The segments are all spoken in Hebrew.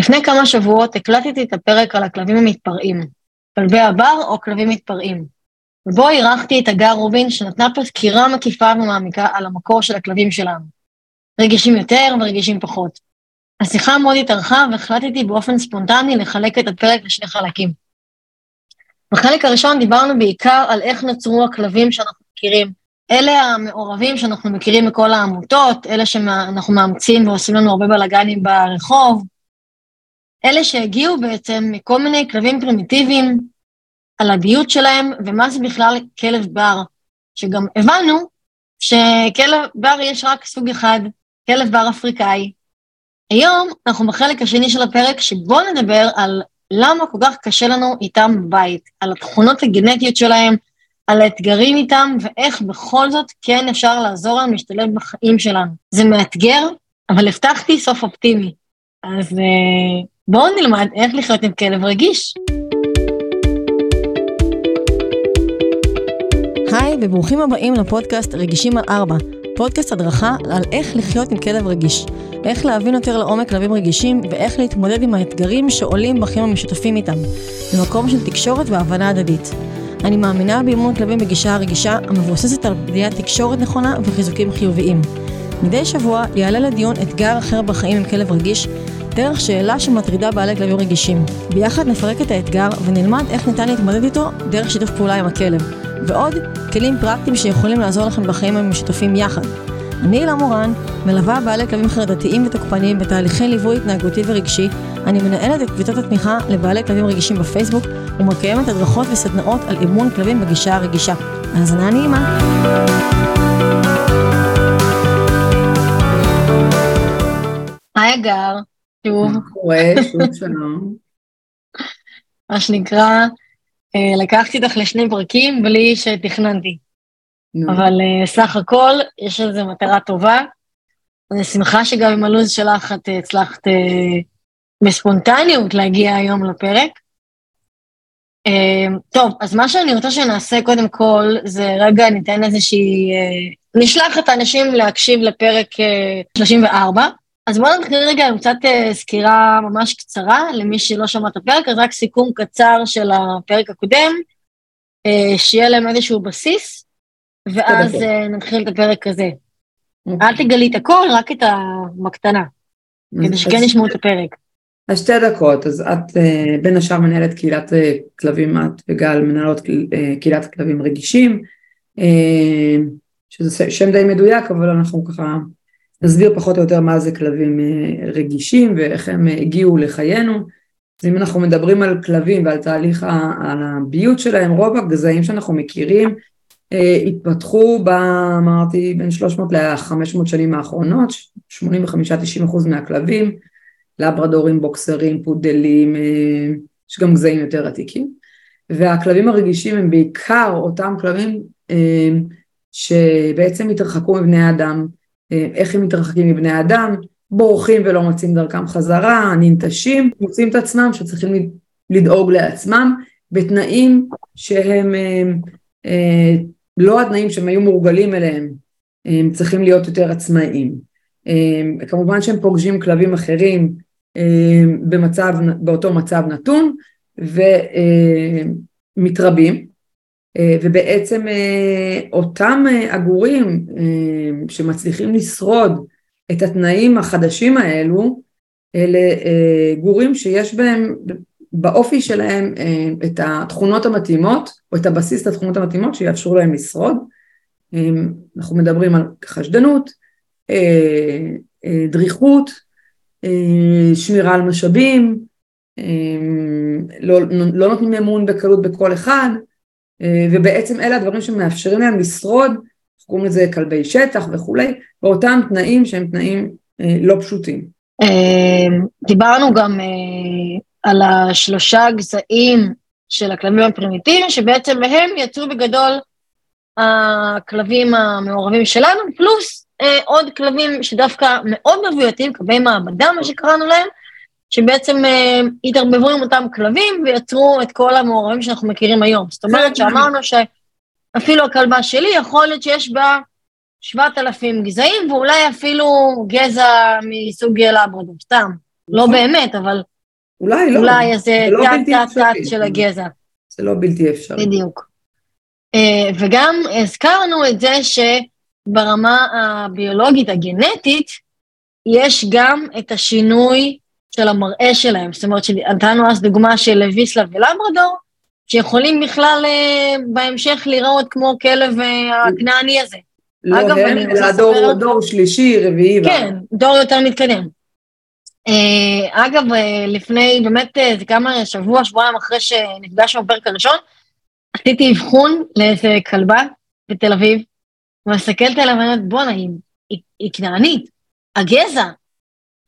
לפני כמה שבועות הקלטתי את הפרק על הכלבים המתפרעים, כלבי הבר או כלבים מתפרעים, ובו אירחתי את הגר רובין שנתנה פה סקירה מקיפה ומעמיקה על המקור של הכלבים שלנו. רגישים יותר ורגישים פחות. השיחה מאוד התארכה והחלטתי באופן ספונטני לחלק את הפרק לשני חלקים. בחלק הראשון דיברנו בעיקר על איך נוצרו הכלבים שאנחנו מכירים. אלה המעורבים שאנחנו מכירים מכל העמותות, אלה שאנחנו מאמצים ועושים לנו הרבה בלאגנים ברחוב, אלה שהגיעו בעצם מכל מיני כלבים פרימיטיביים, על הביות שלהם, ומה זה בכלל כלב בר, שגם הבנו שכלב בר יש רק סוג אחד, כלב בר אפריקאי. היום אנחנו בחלק השני של הפרק, שבו נדבר על למה כל כך קשה לנו איתם בבית, על התכונות הגנטיות שלהם, על האתגרים איתם, ואיך בכל זאת כן אפשר לעזור להם להשתלב בחיים שלנו. זה מאתגר, אבל הבטחתי סוף אופטימי. אז אה, בואו נלמד איך לחיות עם כלב רגיש. היי וברוכים הבאים לפודקאסט רגישים על ארבע, פודקאסט הדרכה על איך לחיות עם כלב רגיש, איך להבין יותר לעומק כלבים רגישים ואיך להתמודד עם האתגרים שעולים בחיים המשותפים איתם, במקום של תקשורת והבנה הדדית. אני מאמינה באימון כלבים בגישה הרגישה המבוססת על בניית תקשורת נכונה וחיזוקים חיוביים. מדי שבוע יעלה לדיון אתגר אחר בחיים עם כלב רגיש דרך שאלה שמטרידה בעלי כלבים רגישים. ביחד נפרק את האתגר ונלמד איך ניתן להתמודד איתו דרך שיתוף פעולה עם הכלב. ועוד כלים פרקטיים שיכולים לעזור לכם בחיים המשותפים יחד. אני הילה מורן, מלווה בעלי כלבים חרדתיים ותוקפניים בתהליכי ליווי התנהגותי ורגשי, אני מנהלת את קבוצות התמיכה לבעלי כלבים רגישים בפייסבוק ומקיימת הדרכות וסדנאות על אימון כלבים בגישה הרגישה. האזנה נעימה. היי אגר. שוב. מה קורה? שוב שלום. מה שנקרא, אה, לקחתי אותך לשני פרקים בלי שתכננתי. אבל אה, סך הכל, יש לזה מטרה טובה. אני שמחה שגם עם הלו"ז שלך את הצלחת אה, בספונטניות להגיע היום לפרק. טוב, אז מה שאני רוצה שנעשה קודם כל, זה רגע ניתן איזושהי... נשלח את האנשים להקשיב לפרק 34, אז בואו נתחיל רגע עם קצת uh, סקירה ממש קצרה, למי שלא שמע את הפרק, אז רק סיכום קצר של הפרק הקודם, uh, שיהיה להם איזשהו בסיס, ואז uh, נתחיל את הפרק הזה. אוקיי. אל תגלי את הכל, רק את המקטנה, כדי שכן ישמעו את הפרק. אז שתי דקות, אז את בין השאר מנהלת קהילת כלבים, את וגל מנהלות קהילת כלבים רגישים, שזה שם די מדויק, אבל אנחנו ככה נסביר פחות או יותר מה זה כלבים אה, רגישים ואיך הם אה, הגיעו לחיינו. אז אם אנחנו מדברים על כלבים ועל תהליך הביות שלהם, רוב הגזעים שאנחנו מכירים אה, התפתחו, ב, אמרתי, בין 300 ל-500 שנים האחרונות, 85-90 אחוז מהכלבים, לברדורים, בוקסרים, פודלים, יש גם גזעים יותר עתיקים, והכלבים הרגישים הם בעיקר אותם כלבים שבעצם התרחקו מבני אדם, איך הם מתרחקים מבני אדם, בורחים ולא מוצאים דרכם חזרה, ננטשים, מוצאים את עצמם שצריכים לדאוג לעצמם בתנאים שהם אה, אה, לא התנאים שהם היו מורגלים אליהם, הם צריכים להיות יותר עצמאיים. אה, כמובן שהם פוגשים כלבים אחרים במצב, באותו מצב נתון ומתרבים אה, ובעצם אה, אותם אה, עגורים שמצליחים לשרוד את התנאים החדשים האלו, אלה גורים שיש בהם באופי שלהם את התכונות המתאימות או את הבסיס לתכונות המתאימות שיאפשרו להם לשרוד. אנחנו מדברים על חשדנות, דריכות, שמירה על משאבים, לא, לא נותנים אמון בקלות בכל אחד, אה, ובעצם אלה הדברים שמאפשרים להם לשרוד, קוראים לזה כלבי שטח וכולי, באותם תנאים שהם תנאים אה, לא פשוטים. אה, דיברנו גם על השלושה גזעים של הכלבים הפרימיטיביים, שבעצם מהם יצאו בגדול הכלבים המעורבים שלנו, פלוס עוד כלבים שדווקא מאוד מבויתים, כלבי מעבדה, מה שקראנו להם, שבעצם אה, התערבבו עם אותם כלבים ויצרו את כל המעורבים שאנחנו מכירים היום. זאת אומרת שאמרנו שאפילו הכלבה שלי, יכול להיות שיש בה 7,000 גזעים, ואולי אפילו גזע מסוג לברדור, סתם. לא נכון. באמת, אבל אולי לא. אולי איזה זה לא של הגזע. זה לא בלתי אפשרי. בדיוק. אה, וגם הזכרנו את זה שברמה הביולוגית הגנטית, יש גם את השינוי של המראה שלהם. זאת אומרת, נתנו אז דוגמה של ויסלה ולברדור, שיכולים בכלל אה, בהמשך להיראות כמו כלב אה, הכנעני הזה. לא אגב, הם, אלא דור, לך- דור שלישי, רביעי. כן, דור יותר מתקדם. אה, אגב, אה, לפני באמת אה, זה כמה שבוע, שבועיים אחרי שנפגשנו בפרק הראשון, עשיתי אבחון לאיזה כלבה בתל אביב, ומסתכלת עליה ואומרת, בואנה, היא, היא, היא כנענית, הגזע,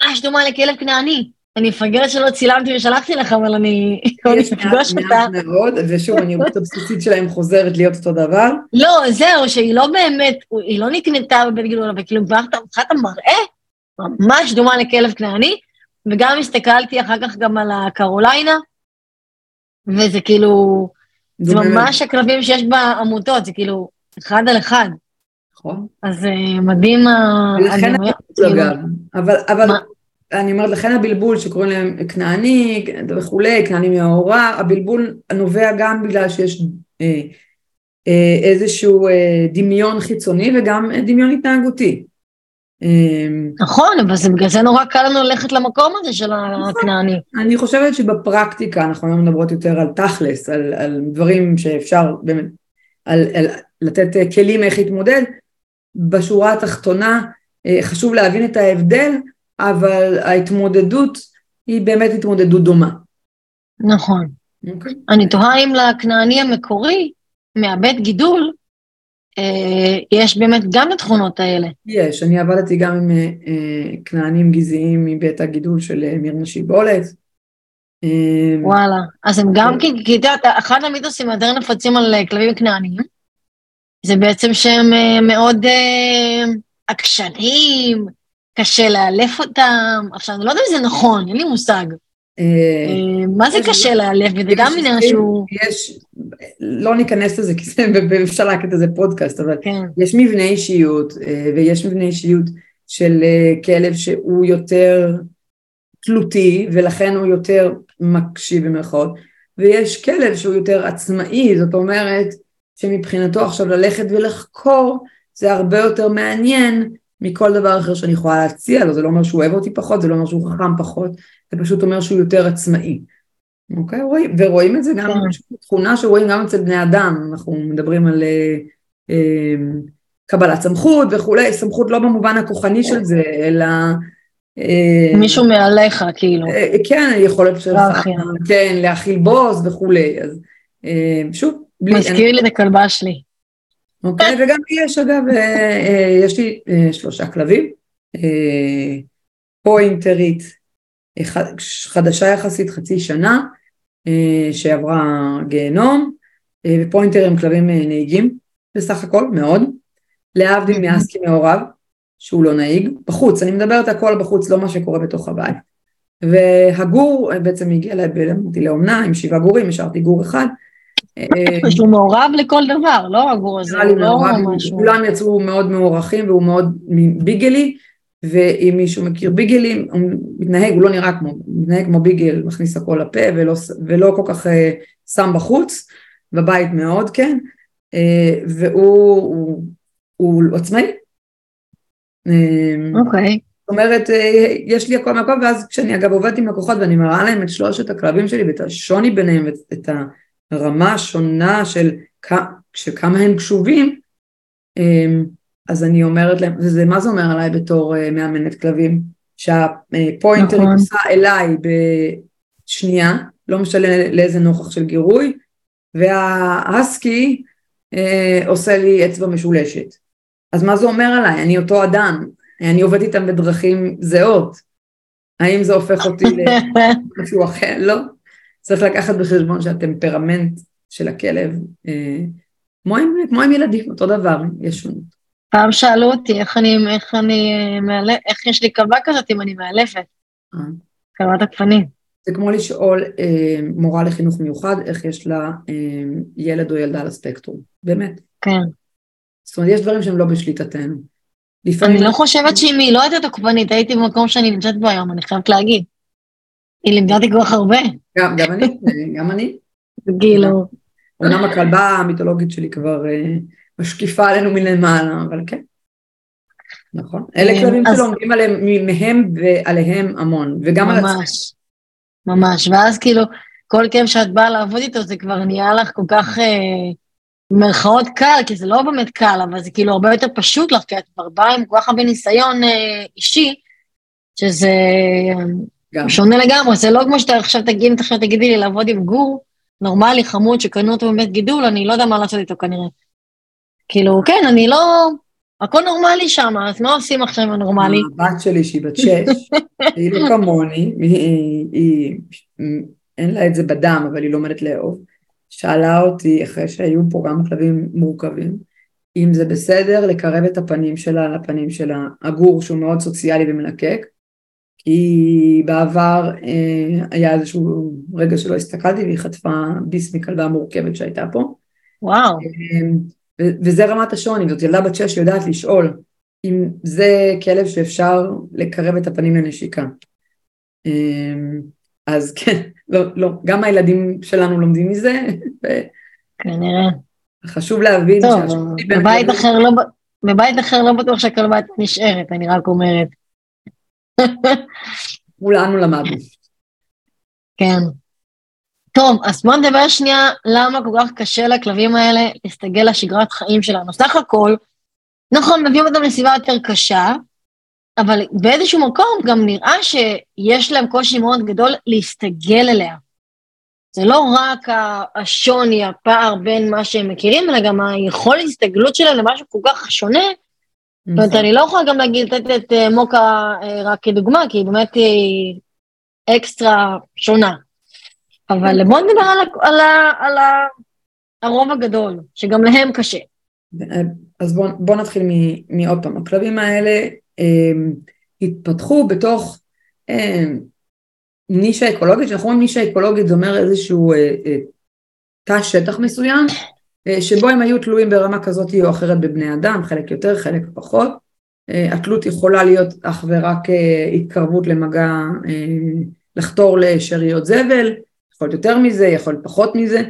ממש דומה לכלב כנעני. אני מפגרת שלא צילמתי ושלחתי לך, אבל אני אני יש מעט אפגוש אותה. מעט מאוד, ושוב, הנראות הבסיסית שלהם חוזרת להיות אותו דבר. לא, זהו, שהיא לא באמת, היא לא נקנתה בבית גידול, אבל כאילו מבחינת המראה, ממש דומה לכלב כנעני, וגם הסתכלתי אחר כך גם על הקרוליינה, וזה כאילו, זה. ממש הכלבים שיש בעמותות, זה כאילו אחד על אחד, נכון. אז אה, מדהים ה- ולכן הבלבול, כאילו, אגב, אבל, אבל? אני אומרת, לכן הבלבול שקוראים להם כנעני וכולי, כנעני מההוראה, הבלבול נובע גם בגלל שיש אה, אה, איזשהו אה, דמיון חיצוני וגם אה, דמיון התנהגותי. אה, נכון, אבל זה בגלל זה נורא קל לנו ללכת למקום הזה של הכנעני. אני חושבת שבפרקטיקה אנחנו היום מדברות יותר על תכלס, על, על דברים שאפשר באמת, על, על לתת אה, כלים איך להתמודד. בשורה התחתונה אה, חשוב להבין את ההבדל, אבל ההתמודדות היא באמת התמודדות דומה. נכון. אוקיי? אני תוהה אם לכנעני המקורי, מהבית גידול, אה, יש באמת גם התכונות האלה. יש, אני עבדתי גם עם אה, כנענים גזעיים מבית הגידול של מירנה שיבולת. וואלה. אז הם גם, כן. כי כי את יודעת, אחד המיתוסים היותר נפוצים על כלבים כנעניים, זה בעצם שהם אה, מאוד אה, עקשנים, קשה לאלף אותם. עכשיו, אני לא יודעת אם זה נכון, אין לי מושג. אה, מה זה קשה לאלף? וזה גם עניין שהוא... יש, לא ניכנס לזה כי זה, אפשר להקליט איזה פודקאסט, אבל כן, יש מבנה אישיות, ויש מבנה אישיות של כלב שהוא יותר תלותי, ולכן הוא יותר מקשיב במרכאות, ויש כלב שהוא יותר עצמאי, זאת אומרת שמבחינתו עכשיו ללכת ולחקור זה הרבה יותר מעניין מכל דבר אחר שאני יכולה להציע לו, זה לא אומר שהוא אוהב אותי פחות, זה לא אומר שהוא חכם פחות, זה פשוט אומר שהוא יותר עצמאי. אוקיי? רואים, ורואים את זה גם, כן. תכונה שרואים גם אצל בני אדם, אנחנו מדברים על אה, אה, קבלת סמכות וכולי, סמכות לא במובן הכוחני של זה, אלא... אה, מישהו מעליך, כאילו. אה, כן, יכולת שלך. כן, להכיל בוס וכולי, אז אה, שוב, מזכיר לי את הכלבה שלי. אוקיי, וגם יש אגב, אה, אה, יש לי אה, שלושה כלבים, אה, פוינטרית אה, חדשה יחסית, חצי שנה, אה, שעברה גיהנום, אה, ופוינטר הם כלבים אה, נהיגים בסך הכל, מאוד, להבדיל. מאסקי מעורב, שהוא לא נהיג, בחוץ, אני מדברת הכל בחוץ, לא מה שקורה בתוך הבית. והגור אה, בעצם הגיע אליי אותי לאומנה עם שבעה גורים, השארתי גור אחד. אה, שהוא מעורב לכל דבר, לא הגור הזה, הוא לא משהו. כולם יצאו מאוד מוערכים והוא מאוד ביגלי, ואם מישהו מכיר ביגלים, הוא מתנהג, הוא לא נראה כמו, מתנהג כמו ביגל, מכניס הכל לפה ולא, ולא כל כך אה, שם בחוץ, בבית מאוד כן, אה, והוא הוא, הוא עצמאי. אוקיי. זאת אומרת, יש לי הכל מהכל, ואז כשאני אגב עובדת עם לקוחות ואני מראה להם את שלושת הכלבים שלי ואת השוני ביניהם ואת הרמה השונה של כמה הם קשובים, אה, אז אני אומרת להם, וזה מה זה אומר עליי בתור אה, מאמנת כלבים? שהפוינטר נכון. נכנסה אליי בשנייה, לא משנה לאיזה נוכח של גירוי, וההסקי אה, עושה לי אצבע משולשת. אז מה זה אומר עליי? אני אותו אדם, אני עובדת איתם בדרכים זהות. האם זה הופך אותי למשהו אחר? לא. צריך לקחת בחשבון שהטמפרמנט של הכלב, אה, כמו עם, כמו עם ילדים, אותו דבר, יש שונות. פעם שאלו אותי איך אני, איך אני, אה, מאלף, איך יש לי כלבה כזאת אם אני מאלפת, אה. כלבת הגפנים. זה כמו לשאול אה, מורה לחינוך מיוחד, איך יש לה אה, ילד או ילדה על הספקטרום, באמת. כן. זאת אומרת, יש דברים שהם לא בשליטתנו. לפעמים... אני לא חושבת שאם היא לא הייתה תוקפנית, הייתי במקום שאני נמצאת בו היום, אני חייבת להגיד. היא לימדה אותי כל כך הרבה. גם, גם אני, גם אני. כאילו. אומנם הכלבה המיתולוגית שלי כבר אה, משקיפה עלינו מלמעלה, אבל כן. נכון. אלה כלבים שלומדים עליהם, מהם ועליהם המון, וגם על עצמם. ממש, ממש. ואז כאילו, כל כיף שאת באה לעבוד איתו, זה כבר נהיה לך כל כך, במרכאות אה, קל, כי זה לא באמת קל, אבל זה כאילו הרבה יותר פשוט לך, כי את כבר באה עם כל כך הרבה ניסיון אה, אישי, שזה גם. שונה לגמרי, זה לא כמו שאתה עכשיו תגיד, עכשיו תגידי לי לעבוד עם גור, נורמלי, חמוד, שקנו אותו בבית גידול, אני לא יודע מה לעשות איתו כנראה. כאילו, כן, אני לא... הכל נורמלי שם, אז מה עושים עכשיו עם הנורמלי? הבת שלי שהיא בת שש, היא לא כמוני, היא, היא, אין לה את זה בדם, אבל היא לומדת לאהוב. שאלה אותי, אחרי שהיו פה גם כלבים מורכבים, אם זה בסדר לקרב את הפנים שלה לפנים של הגור שהוא מאוד סוציאלי ומלקק, כי בעבר אה, היה איזשהו רגע שלא הסתכלתי והיא חטפה ביס מכלבה מורכבת שהייתה פה. וואו. אה, וזה רמת השוני, זאת ילדה בת שש שיודעת לשאול אם זה כלב שאפשר לקרב את הפנים לנשיקה. אה, אז כן, לא, לא, גם הילדים שלנו לומדים מזה. כנראה. חשוב להבין טוב, בבית אחר לא, בבית אחר לא בטוח שהכלבה נשארת, אני רק אומרת. כולנו למדנו. כן. טוב, אז בואו נדבר שנייה למה כל כך קשה לכלבים האלה להסתגל לשגרת חיים שלנו. סך הכל, נכון, מביאים אותם לסביבה יותר קשה, אבל באיזשהו מקום גם נראה שיש להם קושי מאוד גדול להסתגל אליה. זה לא רק השוני, הפער בין מה שהם מכירים, אלא גם היכול הסתגלות שלהם למשהו כל כך שונה, זאת אומרת, אני לא יכולה גם להגיד, לתת את אה, מוקה אה, רק כדוגמה, כי היא באמת היא אקסטרה שונה. אבל בוא נדבר על, על, על הרוב הגדול, שגם להם קשה. אז בואו בוא נתחיל מעוד פעם. הכלבים האלה הם, התפתחו בתוך הם, נישה אקולוגית, כשאנחנו אומרים נישה אקולוגית זה אומר איזשהו אה, אה, תא שטח מסוים, אה, שבו הם היו תלויים ברמה כזאת או אחרת בבני אדם, חלק יותר, חלק פחות. אה, התלות יכולה להיות אך ורק אה, התקרבות למגע, לחתור לשאריות זבל, יכול להיות יותר מזה, יכול להיות פחות מזה,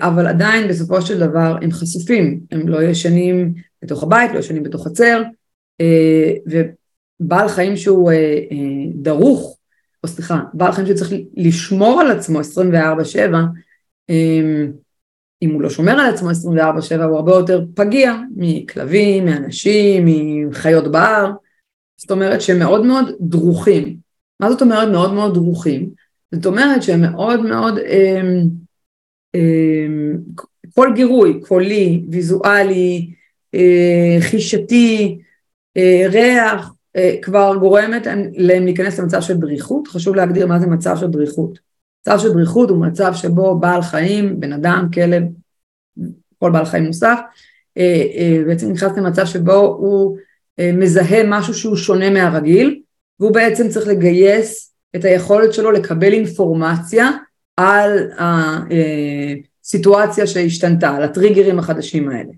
אבל עדיין בסופו של דבר הם חשופים, הם לא ישנים בתוך הבית, לא ישנים בתוך חצר, ובעל חיים שהוא דרוך, או סליחה, בעל חיים שצריך לשמור על עצמו 24-7, אם הוא לא שומר על עצמו 24/7 הוא הרבה יותר פגיע מכלבים, מאנשים, מחיות בר, זאת אומרת שהם מאוד מאוד דרוכים. מה זאת אומרת מאוד מאוד דרוכים? זאת אומרת שהם מאוד מאוד, אה, אה, כל גירוי, קולי, ויזואלי, אה, חישתי, אה, ריח, אה, כבר גורמת להם להיכנס למצב של דריכות, חשוב להגדיר מה זה מצב של דריכות. מצב של דריכות הוא מצב שבו בעל חיים, בן אדם, כלב, כל בעל חיים נוסף, אה, אה, בעצם נכנס למצב שבו הוא אה, מזהה משהו שהוא שונה מהרגיל, והוא בעצם צריך לגייס את היכולת שלו לקבל אינפורמציה על הסיטואציה שהשתנתה, על הטריגרים החדשים האלה.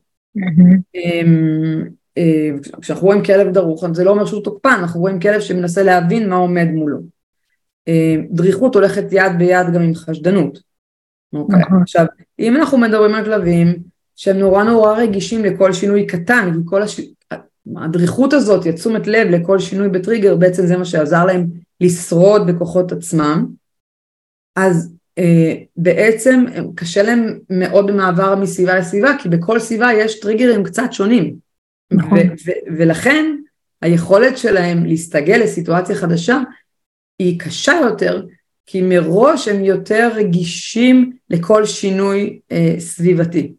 כשאנחנו רואים כלב דרוך, זה לא אומר שהוא תוקפן, אנחנו רואים כלב שמנסה להבין מה עומד מולו. דריכות הולכת יד ביד גם עם חשדנות. אוקיי, נכון. עכשיו, אם אנחנו מדברים על כלבים שהם נורא נורא רגישים לכל שינוי קטן, כי כל הש... הדריכות הזאת, תשומת לב לכל שינוי בטריגר, בעצם זה מה שעזר להם לשרוד בכוחות עצמם, אז אה, בעצם קשה להם מאוד במעבר מסביבה לסביבה, כי בכל סביבה יש טריגרים קצת שונים. נכון. ולכן היכולת שלהם להסתגל לסיטואציה חדשה היא קשה יותר, כי מראש הם יותר רגישים לכל שינוי אה, סביבתי.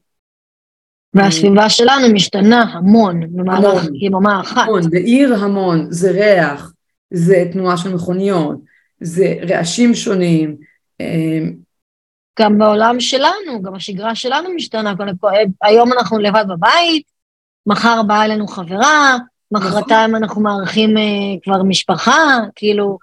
והסביבה שלנו משתנה המון במהלך יממה אחת. המון, בעיר המון, זה ריח, זה תנועה של מכוניות, זה רעשים שונים. אה, גם בעולם שלנו, גם השגרה שלנו משתנה. היום אנחנו לבד בבית, מחר באה אלינו חברה, מחרתיים נכון. אנחנו מארחים אה, כבר משפחה, כאילו...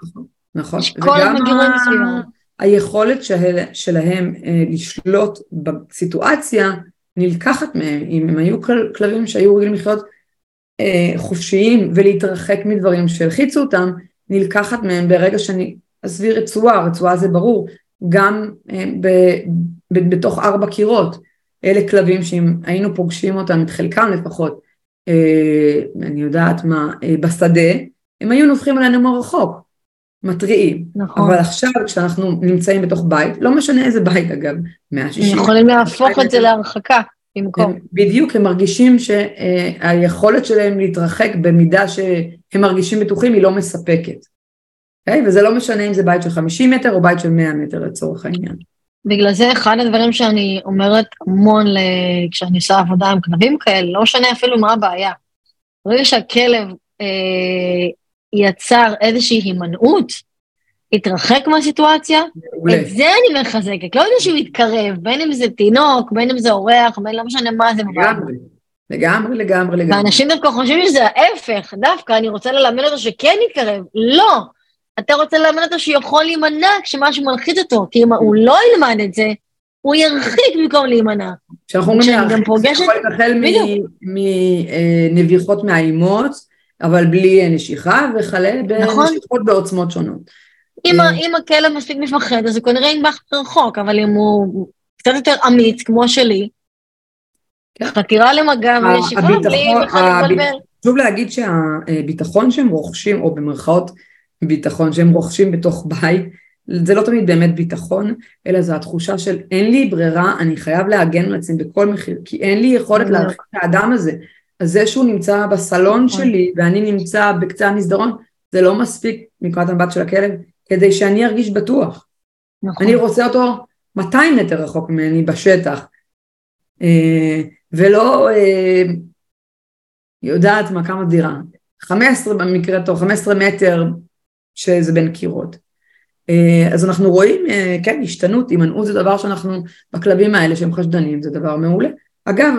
נכון. יש כל הזמן גירויים מסביבם. היכולת של, שלהם אה, לשלוט בסיטואציה נלקחת מהם. אם הם היו כלבים שהיו רגילים לחיות אה, חופשיים ולהתרחק מדברים שהלחיצו אותם, נלקחת מהם ברגע שאני עזבי רצועה, רצועה זה ברור, גם אה, ב, ב, בתוך ארבע קירות, אלה כלבים שאם היינו פוגשים אותם, את חלקם לפחות, אה, אני יודעת מה, אה, בשדה, הם היו נובחים עלינו מרחוק, מתריעים. נכון. אבל עכשיו כשאנחנו נמצאים בתוך בית, לא משנה איזה בית אגב, 160. הם יכולים להפוך את זה להרחקה. במקום. בדיוק, הם מרגישים שהיכולת שלהם להתרחק במידה שהם מרגישים בטוחים היא לא מספקת. Okay? אוקיי? וזה לא משנה אם זה בית של 50 מטר או בית של 100 מטר לצורך העניין. בגלל זה אחד הדברים שאני אומרת המון כשאני עושה עבודה עם כלבים כאלה, לא משנה אפילו מה הבעיה. ברגע שהכלב אה, יצר איזושהי הימנעות, התרחק מהסיטואציה, מעולה. את זה אני מחזקת, לא יודע שהוא יתקרב, בין אם זה תינוק, בין אם זה אורח, בין לא משנה מה זה. לגמרי, לגמרי, לגמרי, לגמרי. ואנשים דווקא חושבים שזה ההפך, דווקא אני רוצה ללמד אותו שכן יתקרב, לא. אתה רוצה ללמד אותו שיכול להימנע כשמשהו מלחיץ אותו, כי אם הוא לא ילמד את זה, הוא ירחיק במקום להימנע. כשאנחנו אומרים להרחיק, זה יכול להתחיל מנביחות מאיימות, אבל בלי נשיכה, וכלה נכון. בנשיכות בעוצמות שונות. אם, אה. אם הכלב מספיק מפחד, אז הוא כנראה ינבח רחוק, אבל אם הוא קצת יותר אמיץ, כמו שלי, כן. חתירה למגע ונשיכה בלי בכלל להתבלבל. חשוב להגיד שהביטחון שהם רוכשים, או במרכאות ביטחון שהם רוכשים בתוך בית, זה לא תמיד באמת ביטחון, אלא זו התחושה של אין לי ברירה, אני חייב להגן על עצמי בכל מחיר, כי אין לי יכולת להרחיק את האדם הזה. אז זה שהוא נמצא בסלון נכון. שלי ואני נמצא בקצה המסדרון, זה לא מספיק מנקודת המבט של הכלב, כדי שאני ארגיש בטוח. נכון. אני רוצה אותו 200 מטר רחוק ממני בשטח, אה, ולא אה, יודעת מה כמה דירה, 15 במקרה טוב, 15 מטר שזה בין קירות. אה, אז אנחנו רואים, כן, השתנות, הימנעות זה דבר שאנחנו, בכלבים האלה שהם חשדנים, זה דבר מעולה. אגב,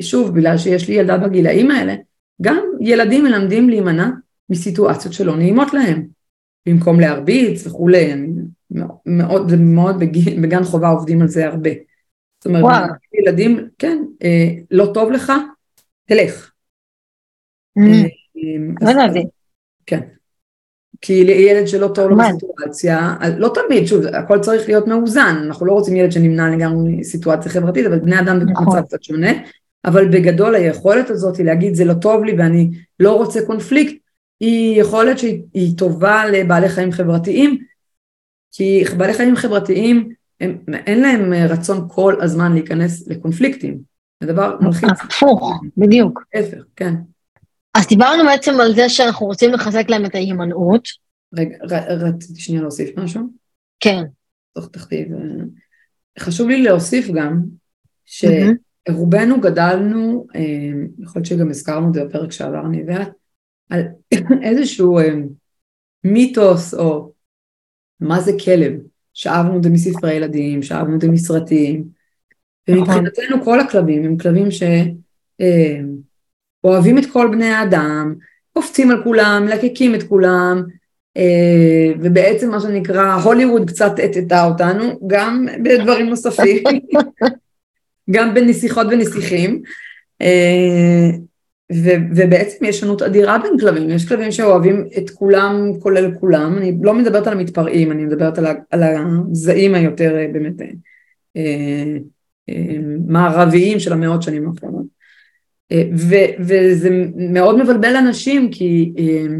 שוב, בגלל שיש לי ילדה בגילאים האלה, גם ילדים מלמדים להימנע מסיטואציות שלא נעימות להם. במקום להרביץ וכולי, מאוד, זה מאוד בגן, בגן חובה עובדים על זה הרבה. זאת אומרת, וואו. ילדים, כן, אה, לא טוב לך, תלך. Mm. לא ידעתי. כן. כי לילד שלא טוב לו בסיטואציה, לא תמיד, שוב, הכל צריך להיות מאוזן, אנחנו לא רוצים ילד שנמנע לגמרי מסיטואציה חברתית, אבל בני אדם בקבוצה נכון. קצת שונה, אבל בגדול היכולת הזאת היא להגיד זה לא טוב לי ואני לא רוצה קונפליקט, היא יכולת שהיא טובה לבעלי חיים חברתיים, כי בעלי חיים חברתיים, הם, אין להם רצון כל הזמן להיכנס לקונפליקטים. זה דבר מלחיץ. הפוך, בדיוק. להפך, כן. אז דיברנו בעצם על זה שאנחנו רוצים לחזק להם את ההימנעות. רגע, רציתי שנייה להוסיף משהו? כן. תוך תחתיב. חשוב לי להוסיף גם, שרובנו גדלנו, אה, יכול להיות שגם הזכרנו את זה בפרק שעבר, אני יודעת, על איזשהו אה, מיתוס או מה זה כלב, שאבנו את זה מספרי ילדים, שאבנו את זה מסרטים, ומבחינתנו כל הכלבים הם כלבים שאוהבים אה, את כל בני האדם, קופצים על כולם, לקקים את כולם, ובעצם מה שנקרא הוליווד קצת הטטה אותנו, גם בדברים נוספים, גם בנסיכות ונסיכים. ו- ובעצם יש שונות אדירה בין כלבים, יש כלבים שאוהבים את כולם כולל כולם, אני לא מדברת על המתפרעים, אני מדברת על, על הזעים היותר אה, באמת אה, אה, אה, מערביים של המאות שנים האחרונות. אה, ו- וזה מאוד מבלבל אנשים כי, אה,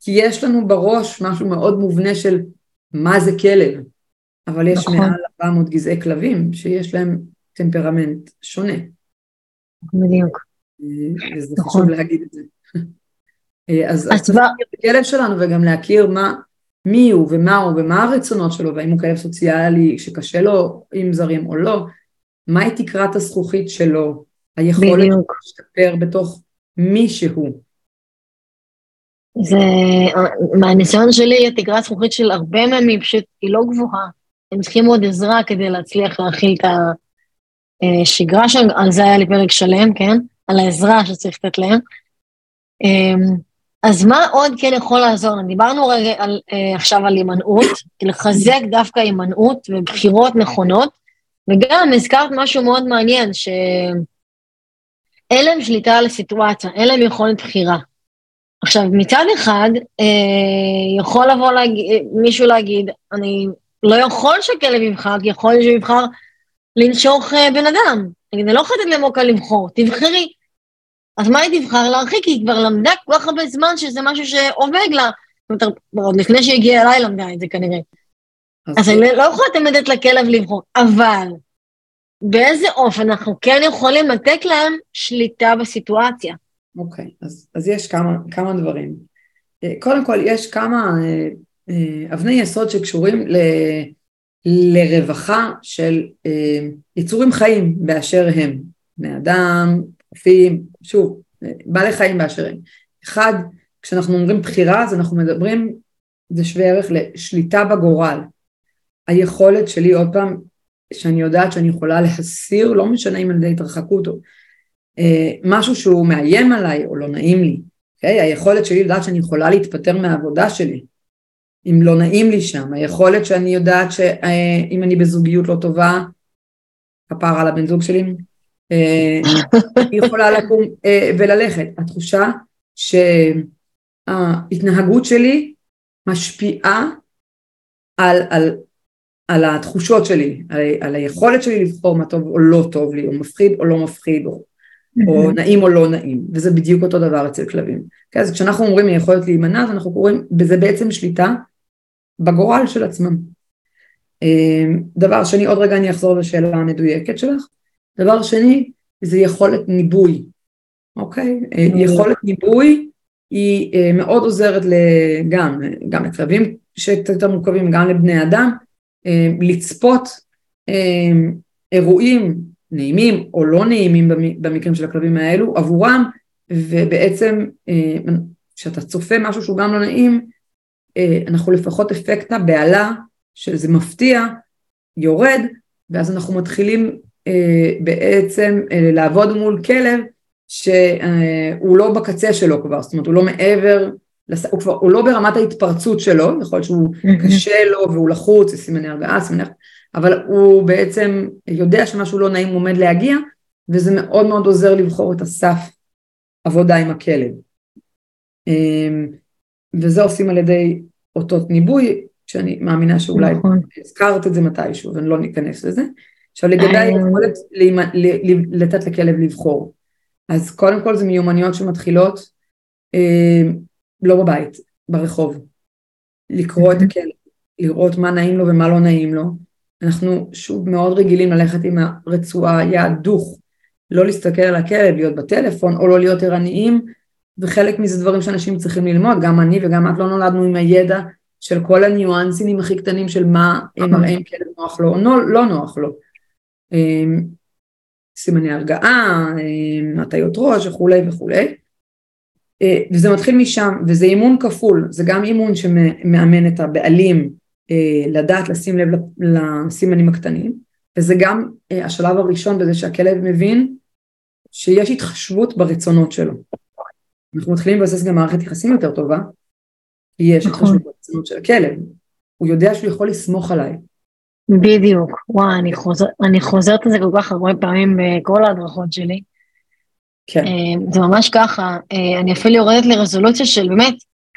כי יש לנו בראש משהו מאוד מובנה של מה זה כלב, אבל יש נכון. מעל 400 גזעי כלבים שיש להם טמפרמנט שונה. בדיוק. וזה נכון. חשוב להגיד את זה. אה, אז צריך להכיר את הכלב שלנו וגם להכיר מה, מי הוא ומה הוא ומה הרצונות שלו והאם הוא כלב סוציאלי שקשה לו עם זרים או לא, מהי תקרת הזכוכית שלו, היכולת להשתפר בתוך מי שהוא. זה, מהניסיון שלי, התקרת הזכוכית של הרבה מהם היא פשוט, היא לא גבוהה. הם צריכים עוד עזרה כדי להצליח להכיל את השגרה שלהם, על זה היה לי פרק שלם, כן? על העזרה שצריך לתת להם. אמ, אז מה עוד כן יכול לעזור? דיברנו רגע על, אה, עכשיו על הימנעות, לחזק דווקא הימנעות ובחירות נכונות, וגם הזכרת משהו מאוד מעניין, שאין להם שליטה על הסיטואציה, אין להם יכולת בחירה. עכשיו, מצד אחד, אה, יכול לבוא להג... מישהו להגיד, אני לא יכול שהכלב יבחר, כי יכול להיות שהוא יבחר לנשוך אה, בן אדם. נגיד, אני לא יכולה לתת למוקה לבחור, תבחרי. אז מה היא תבחר? להרחיק, היא כבר למדה כל כך הרבה זמן שזה משהו שעובד לה. זאת אומרת, עוד לפני שהיא הגיעה אליי למדה את זה כנראה. אז, אז אני לא יכולה תמיד לכלב לבחור, אבל באיזה אופן אנחנו כן יכולים לתת להם שליטה בסיטואציה. אוקיי, okay, אז, אז יש כמה, כמה דברים. אה, קודם כל, יש כמה אה, אבני יסוד שקשורים ל, לרווחה של יצורים חיים באשר הם. בני אדם, חופים, שוב, בעלי חיים באשר הם. אחד, כשאנחנו אומרים בחירה, אז אנחנו מדברים, זה שווה ערך לשליטה בגורל. היכולת שלי, עוד פעם, שאני יודעת שאני יכולה להסיר, לא משנה אם על ידי התרחקות או אה, משהו שהוא מאיים עליי או לא נעים לי, okay? אוקיי? היכולת שלי לדעת שאני יכולה להתפטר מהעבודה שלי, אם לא נעים לי שם, היכולת שאני יודעת שאם אה, אני בזוגיות לא טובה, כפר על הבן זוג שלי, אה, אני יכולה לקום אה, וללכת. התחושה שההתנהגות שלי משפיעה על, על על התחושות שלי, על, על היכולת שלי לבחור מה טוב או לא טוב לי, או מפחיד או לא מפחיד, או, או נעים או לא נעים, וזה בדיוק אותו דבר אצל כלבים. כן, אז כשאנחנו אומרים היכולת להימנע, אז אנחנו קוראים, בזה בעצם שליטה בגורל של עצמם. אמ, דבר שני, עוד רגע אני אחזור לשאלה המדויקת שלך. דבר שני, זה יכולת ניבוי, אוקיי? אה, יכולת ניבוי היא אה, מאוד עוזרת גם, גם לכלבים שקצת יותר מורכבים, גם לבני אדם, אה, לצפות אירועים נעימים או לא נעימים במקרים של הכלבים האלו עבורם ובעצם כשאתה צופה משהו שהוא גם לא נעים אנחנו לפחות אפקט הבהלה שזה מפתיע יורד ואז אנחנו מתחילים בעצם לעבוד מול כלב שהוא לא בקצה שלו כבר, זאת אומרת הוא לא מעבר הוא כבר, הוא לא ברמת ההתפרצות שלו, יכול להיות שהוא קשה לו והוא לחוץ, יש סימני הרגעה, סימני... אבל הוא בעצם יודע שמשהו לא נעים עומד להגיע, וזה מאוד מאוד עוזר לבחור את הסף עבודה עם הכלב. וזה עושים על ידי אותות ניבוי, שאני מאמינה שאולי נכון. הזכרת את זה מתישהו, ואני לא ניכנס לזה. עכשיו לגבי אה. היכולת לתת לכלב לבחור. אז קודם כל זה מיומנויות שמתחילות אמ, לא בבית, ברחוב. לקרוא את mm-hmm. הכלב, לראות מה נעים לו ומה לא נעים לו. אנחנו שוב מאוד רגילים ללכת עם הרצועה יד דוך, לא להסתכל על הכלב, להיות בטלפון או לא להיות ערניים, וחלק מזה דברים שאנשים צריכים ללמוד, גם אני וגם את לא נולדנו עם הידע של כל הניואנסים הכי קטנים של מה הם מראה אם כלב נוח לו או לא, לא נוח לו. אמ, סימני הרגעה, אמ, הטיות ראש וכולי וכולי. אה, וזה מתחיל משם, וזה אימון כפול, זה גם אימון שמאמן את הבעלים אה, לדעת לשים לב לסימנים הקטנים, וזה גם אה, השלב הראשון בזה שהכלב מבין שיש התחשבות ברצונות שלו. אנחנו מתחילים לבסס גם מערכת יחסים יותר טובה, כי יש נכון. התחשבות ברצונות של הכלב, הוא יודע שהוא יכול לסמוך עליי. בדיוק, וואי, אני, חוזר, אני חוזרת על זה כל כך הרבה פעמים בכל ההדרכות שלי. כן. אה, זה ממש ככה, אה, אני אפילו יורדת לרזולוציה של באמת,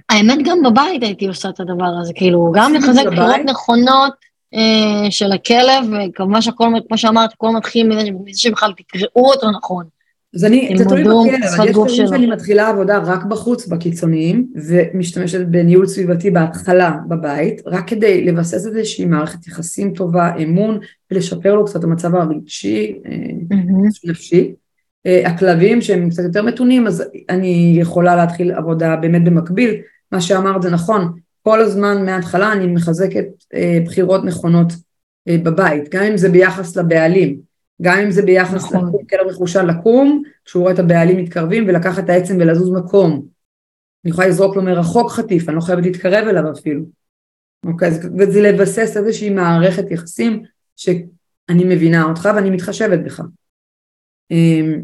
האמת גם בבית הייתי עושה את הדבר הזה, כאילו, גם לחזק בחירות נכונות אה, של הכלב, וכמובן שהכל, כמו שאמרת, הכל מתחיל מזה שבכלל תקראו אותו נכון. אז אני, זה תלוי אבל יש פעמים שאני מתחילה עבודה רק בחוץ בקיצוניים, ומשתמשת בניהול סביבתי בהתחלה בבית, רק כדי לבסס איזושהי מערכת יחסים טובה, אמון, ולשפר לו קצת המצב הרגשי, mm-hmm. נפשי. אה, הכלבים שהם קצת יותר מתונים אז אני יכולה להתחיל עבודה באמת במקביל, מה שאמרת זה נכון, כל הזמן מההתחלה אני מחזקת אה, בחירות נכונות בבית, גם אם זה ביחס לבעלים, גם אם זה ביחס נכון. לקום, כלב מחושל לקום, כשהוא רואה את הבעלים מתקרבים ולקחת את העצם ולזוז מקום, אני יכולה לזרוק לו מרחוק חטיף, אני לא חייבת להתקרב אליו אפילו, אוקיי, וזה לבסס איזושהי מערכת יחסים שאני מבינה אותך ואני מתחשבת בך. אמ,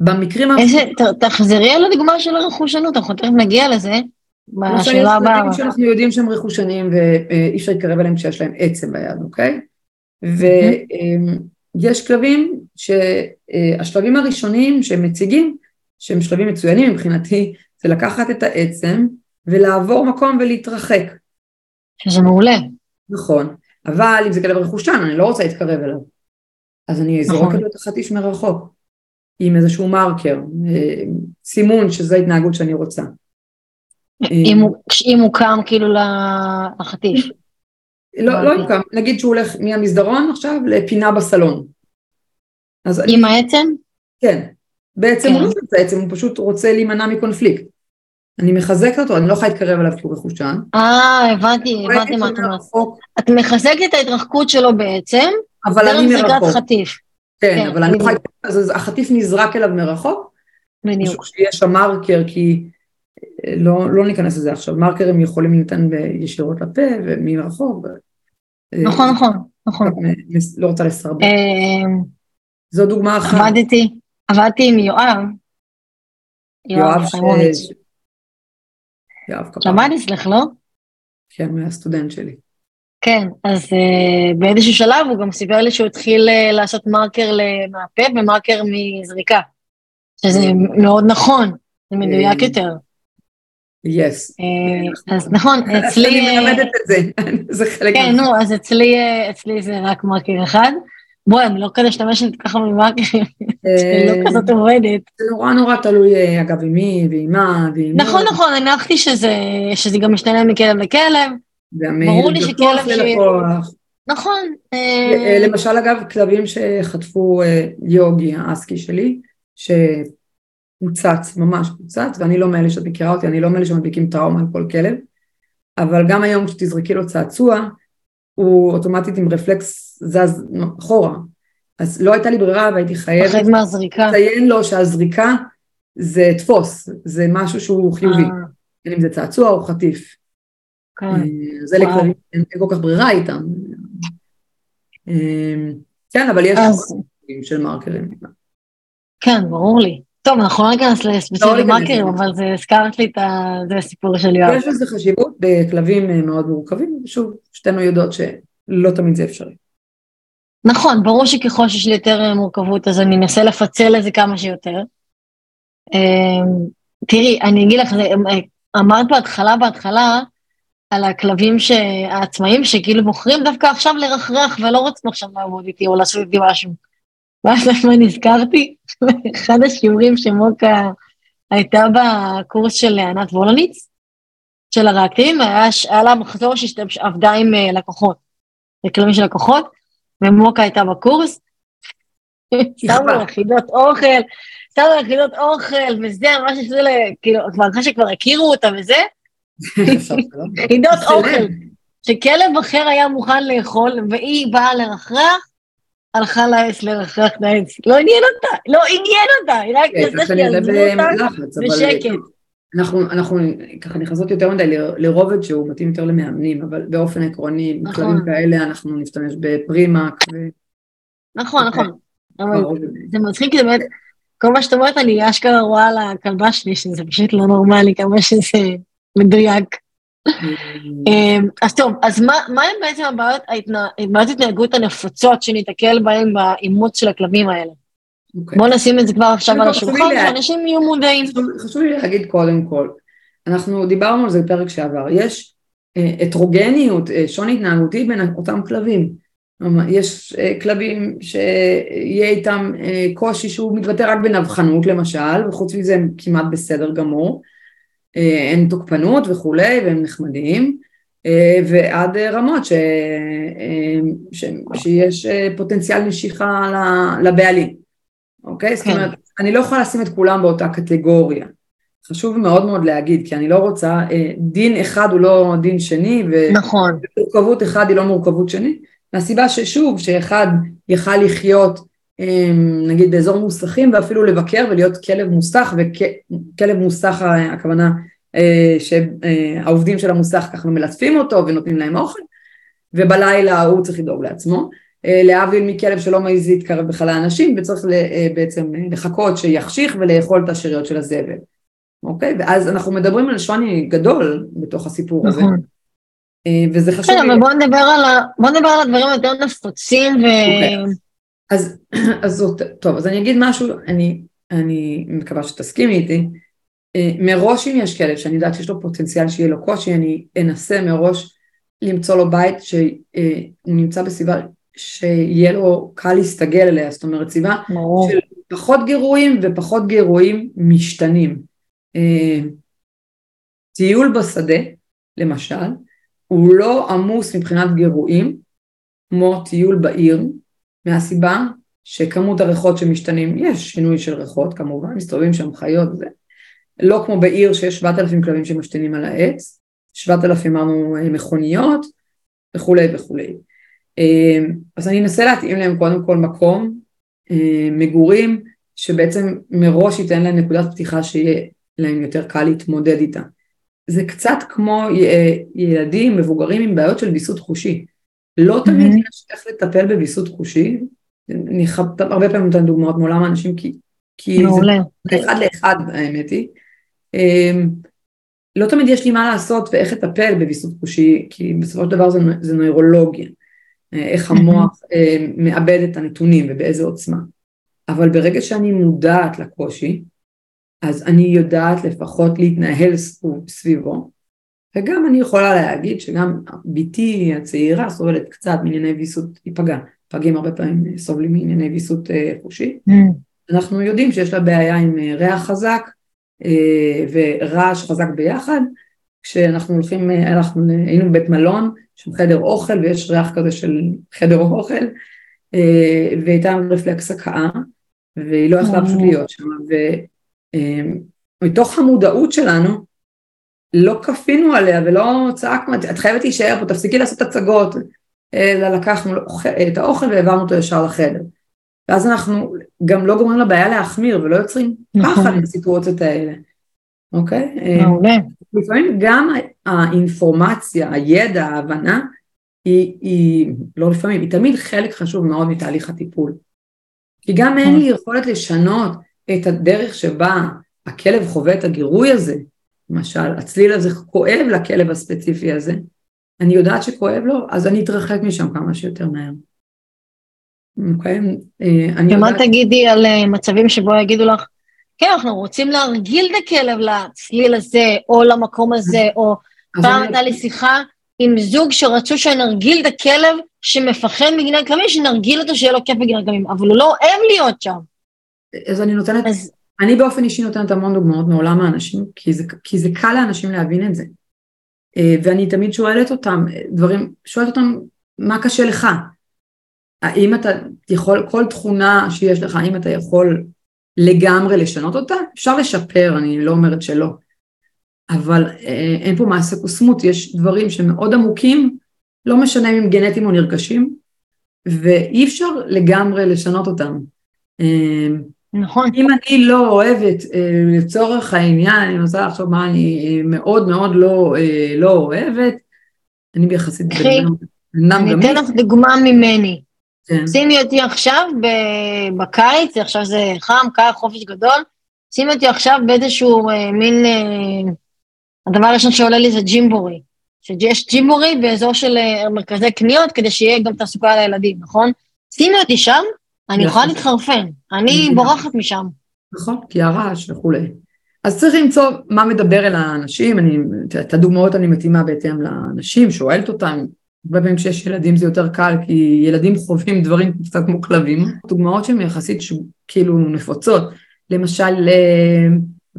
במקרים... איזה, תחזרי על הדוגמה של הרכושנות, אנחנו תכף נגיע לזה. בשאלה הבאה. שאנחנו יודעים שהם רכושנים ואי אפשר להתקרב אליהם כשיש להם עצם ביד, אוקיי? ויש כלבים שהשלבים הראשונים שהם מציגים, שהם שלבים מצוינים מבחינתי, זה לקחת את העצם ולעבור מקום ולהתרחק. שזה מעולה. נכון, אבל אם זה כלב רכושן, אני לא רוצה להתקרב אליו. אז אני זורקת נכון. את החטיש מרחוק, עם איזשהו מרקר, אה, סימון שזו ההתנהגות שאני רוצה. אם הוא- אם הוא קם כאילו לחטיף. לא, לא. יוקם, נגיד שהוא הולך מהמסדרון עכשיו לפינה בסלון. אז אני, עם העצם? כן, בעצם כן. הוא לא רוצה עצם, הוא פשוט רוצה להימנע מקונפליקט. אני מחזקת אותו, אני לא יכולה להתקרב אליו כי הוא רכושן. אה, הבנתי, הבנתי מה את אומרת. מרחוק, את מחזקת את ההתרחקות שלו בעצם, אבל אני דרך זריקת מרחוק. חטיף. כן, כן, אבל אני לא יכולה בדיוק. להתקרב, אז החטיף נזרק אליו מרחוק, בדיוק. שיהיה שם מרקר, כי לא, לא ניכנס לזה עכשיו, מרקרים יכולים ב- ישירות לפה ומרחוק. ו- אה, נכון, נכון, נכון. מ- לא רוצה לסרבל. אה, זו דוגמה אחת. עבדתי, עבדתי עם יואב. יואב. חיימוביץ'. יואב כפר. שמעת אצלך, לא? כן, הוא היה סטודנט שלי. כן, אז uh, באיזשהו שלב הוא גם סיפר לי שהוא התחיל uh, לעשות מרקר מהפה ומרקר מזריקה, שזה מאוד נכון, זה מדויק אה, יותר. יס. Uh, אז נכון, אצלי... אני אה, מלמדת את זה, זה חלק כן, נו, אז אצלי, אה, זה רק מרקר אחד. בואי, אני לא כזה משתמשת ככה במרקרים, אני אה, לא כזאת עובדת. זה נורא נורא תלוי, אה, אגב, עם מי ועם מה ועם. נכון, נכון, הנחתי שזה שזה גם משתנה מכלב לכלב. ברור לי שכלב ש-. נכון. אה, אה, למשל, אגב, כלבים שחטפו אה, יוגי, האסקי שלי, שפוצץ, ממש פוצץ, ואני לא מאלה שאת מכירה אותי, אני לא מאלה שמדביקים טראומה על כל כלב, אבל גם היום כשתזרקי לו צעצוע, הוא אוטומטית עם רפלקס זז אחורה. אז לא הייתה לי ברירה והייתי חייבת. לציין לו שהזריקה זה תפוס, זה משהו שהוא חיובי, אה, בין אם זה צעצוע או חטיף. כן. אה, זה. לכלבים, אין כל כך ברירה איתם. אה, כן, אבל יש של מרקרים. כן, ברור לי. טוב, אנחנו לא ניכנס לא לספציפית ניכנס מרקרים, לזה. אבל זה הזכרת לי את הסיפור של יואב. יש לזה חשיבות בכלבים אה, מאוד מורכבים, ושוב, שתינו יודעות שלא תמיד זה אפשרי. נכון, ברור שככל שיש לי יותר אה, מורכבות, אז אני אנסה לפצל את זה כמה שיותר. אה, תראי, אני אגיד לך, אמרת בהתחלה, בהתחלה, על הכלבים העצמאים שכאילו בוחרים דווקא עכשיו לרחרח ולא רוצים עכשיו לעבוד איתי או לעשות איתי משהו. ואז מה נזכרתי? אחד השיעורים שמוקה הייתה בקורס של ענת וולניץ, של הריאקטיבים, היה, לה מחזור שעבדה עם אה, לקוחות, כלבים של לקוחות, ומוקה הייתה בקורס, שמו לה חידות אוכל, שמו לה חידות אוכל, וזה ממש עשו לה, כאילו, כבר אחרי שכבר הכירו אותה וזה, חידות. אוכל, שכלב אחר היה מוכן לאכול, והיא באה לרחרח, הלכה לרחרח את העץ. לא עניין אותה, לא עניין אותה, היא רק כן, רצתה כנראה שיעזבו אותה בשקט. אנחנו, אנחנו ככה נכנסות יותר מדי לרובד שהוא מתאים יותר למאמנים, אבל באופן עקרוני, נכון. בכלבים כאלה אנחנו נשתמש בפרימק ו... נכון, נכון. אבל ברובד. זה מצחיק, זה באמת, כל מה שאת אומרת, אני אשכרה רואה על הכלבה שלי, שזה פשוט לא נורמלי, כמה שזה מדויק. אמ, אז טוב, אז מה, הם בעצם הבעיות, ההתנה, בעיות התנהגות הנפוצות שניתקל בהן באימוץ של הכלבים האלה? אוקיי. בואו נשים את זה כבר עכשיו על השולחן, שאנשים יהיו מודעים. חשוב, לי להגיד קודם כל, אנחנו דיברנו על זה בפרק שעבר, יש אה, הטרוגניות, אה, שוני התנהגותי בין אותם כלבים. יש אה, כלבים שיהיה איתם קושי שהוא מתבטא רק בנבחנות למשל, וחוץ מזה הם כמעט בסדר גמור. אה, אין תוקפנות וכולי, והם נחמדים, אה, ועד אה, רמות ש, ש, שיש פוטנציאל נשיכה לבעלים, אוקיי? זאת כן. אומרת, אני לא יכולה לשים את כולם באותה קטגוריה. חשוב מאוד מאוד להגיד, כי אני לא רוצה, דין אחד הוא לא דין שני, נכון, ומורכבות אחד היא לא מורכבות שני, מהסיבה ששוב, שאחד יכל לחיות נגיד באזור מוסכים ואפילו לבקר ולהיות כלב מוסך, וכלב מוסך הכוונה אה, שהעובדים של המוסך ככה מלטפים אותו ונותנים להם אוכל, ובלילה הוא צריך לדאוג לעצמו. אה, להבדיל מכלב שלא מעז להתקרב בכלל לאנשים וצריך אה, בעצם לחכות שיחשיך ולאכול את השאריות של הזבל. אוקיי? ואז אנחנו מדברים על שוני גדול בתוך הסיפור הזה, נכון. אה, וזה חשוב בסדר. אבל בואו נדבר על נדבר הדברים היותר נפוצים ו... אז, אז זאת, טוב, אז אני אגיד משהו, אני, אני מקווה שתסכימי איתי, מראש אם יש כלב שאני יודעת שיש לו פוטנציאל שיהיה לו קושי, אני אנסה מראש למצוא לו בית שהוא נמצא בסביבה שיהיה לו קל להסתגל אליה, זאת אומרת סביבה של פחות גירויים ופחות גירויים משתנים. טיול בשדה, למשל, הוא לא עמוס מבחינת גירויים, כמו טיול בעיר, מהסיבה שכמות הריחות שמשתנים, יש שינוי של ריחות כמובן, מסתובבים שם חיות וזה, לא כמו בעיר שיש 7,000 כלבים שמשתינים על העץ, 7,000 אמרנו אה, מכוניות וכולי וכולי. אה, אז אני אנסה להתאים להם קודם כל מקום, אה, מגורים, שבעצם מראש ייתן להם נקודת פתיחה שיהיה להם יותר קל להתמודד איתה. זה קצת כמו ילדים, מבוגרים עם בעיות של ויסות חושי. לא תמיד. יש איך לטפל בוויסות חושי, אני הרבה פעמים נותן דוגמאות מעולם האנשים כי, כי זה אחד לאחד האמת היא. אמ, לא תמיד יש לי מה לעשות ואיך לטפל בוויסות חושי, כי בסופו של דבר זה, זה נוירולוגיה, אה, איך המוח אה, מאבד את הנתונים ובאיזה עוצמה. אבל ברגע שאני מודעת לקושי, אז אני יודעת לפחות להתנהל סביבו, וגם אני יכולה להגיד שגם בתי הצעירה סובלת קצת מענייני ויסות, היא פגעה, פגים הרבה פעמים סובלים מענייני ויסות אה, חושי. Mm. אנחנו יודעים שיש לה בעיה עם אה, ריח חזק אה, ורעש חזק ביחד, כשאנחנו הולכים, אנחנו היינו בבית מלון, שם חדר אוכל ויש ריח כזה של חדר אוכל, והייתה רפלקס הקאה, והיא לא יכלה פשוט להיות שם, ומתוך המודעות שלנו, לא כפינו עליה ולא צעקנו, את חייבת להישאר פה, תפסיקי לעשות הצגות, אלא לקחנו את האוכל והעברנו אותו ישר לחדר. ואז אנחנו גם לא גומרים לבעיה להחמיר ולא יוצרים נכון. פחד בסיטואציות האלה, אוקיי? מעולה. לפעמים גם האינפורמציה, הידע, ההבנה, היא, היא, לא לפעמים, היא תמיד חלק חשוב מאוד מתהליך הטיפול. כי גם אין לי יכולת לשנות את הדרך שבה הכלב חווה את הגירוי הזה, למשל, הצליל הזה כואב לכלב הספציפי הזה, אני יודעת שכואב לו, אז אני אתרחק משם כמה שיותר מהר. אוקיי? אה, ומה תגידי על אה, מצבים שבו יגידו לך, כן, אנחנו רוצים להרגיל את הכלב לצליל הזה, או למקום הזה, או פעם הייתה לי שיחה עם זוג שרצו שנרגיל את הכלב שמפחד מגינת כלבים, שנרגיל אותו שיהיה לו כיף בגינת כלבים, אבל הוא לא אוהב להיות שם. אז אני נותנת, אז... אני באופן אישי נותנת המון דוגמאות מעולם האנשים, כי זה, כי זה קל לאנשים להבין את זה. אה, ואני תמיד שואלת אותם דברים, שואלת אותם מה קשה לך? האם אתה יכול, כל תכונה שיש לך, האם אתה יכול לגמרי לשנות אותה? אפשר לשפר, אני לא אומרת שלא. אבל אה, אין פה מעשה קוסמות, יש דברים שמאוד עמוקים, לא משנה אם גנטיים או נרכשים, ואי אפשר לגמרי לשנות אותם. נכון. אם אני לא אוהבת, אה, לצורך העניין, אני רוצה לחשוב מה אני אה, מאוד מאוד לא, אה, לא אוהבת, אני ביחסית אני אתן לך דוגמה ממני. כן. שימי אותי עכשיו בקיץ, עכשיו זה חם, קר, חופש גדול, שימי אותי עכשיו באיזשהו מין, הדבר הראשון שעולה לי זה ג'ימבורי. שיש ג'ימבורי באזור של מרכזי קניות, כדי שיהיה גם תעסוקה לילדים, נכון? שימי אותי שם, אני יכולה להתחרפן, אני בורחת משם. נכון, כי הרעש וכולי. אז צריך למצוא מה מדבר אל האנשים, אני, את הדוגמאות אני מתאימה בהתאם לאנשים, שואלת אותם, הרבה פעמים כשיש ילדים זה יותר קל, כי ילדים חווים דברים קצת כמו כלבים. דוגמאות שהן יחסית כאילו נפוצות, למשל, אה,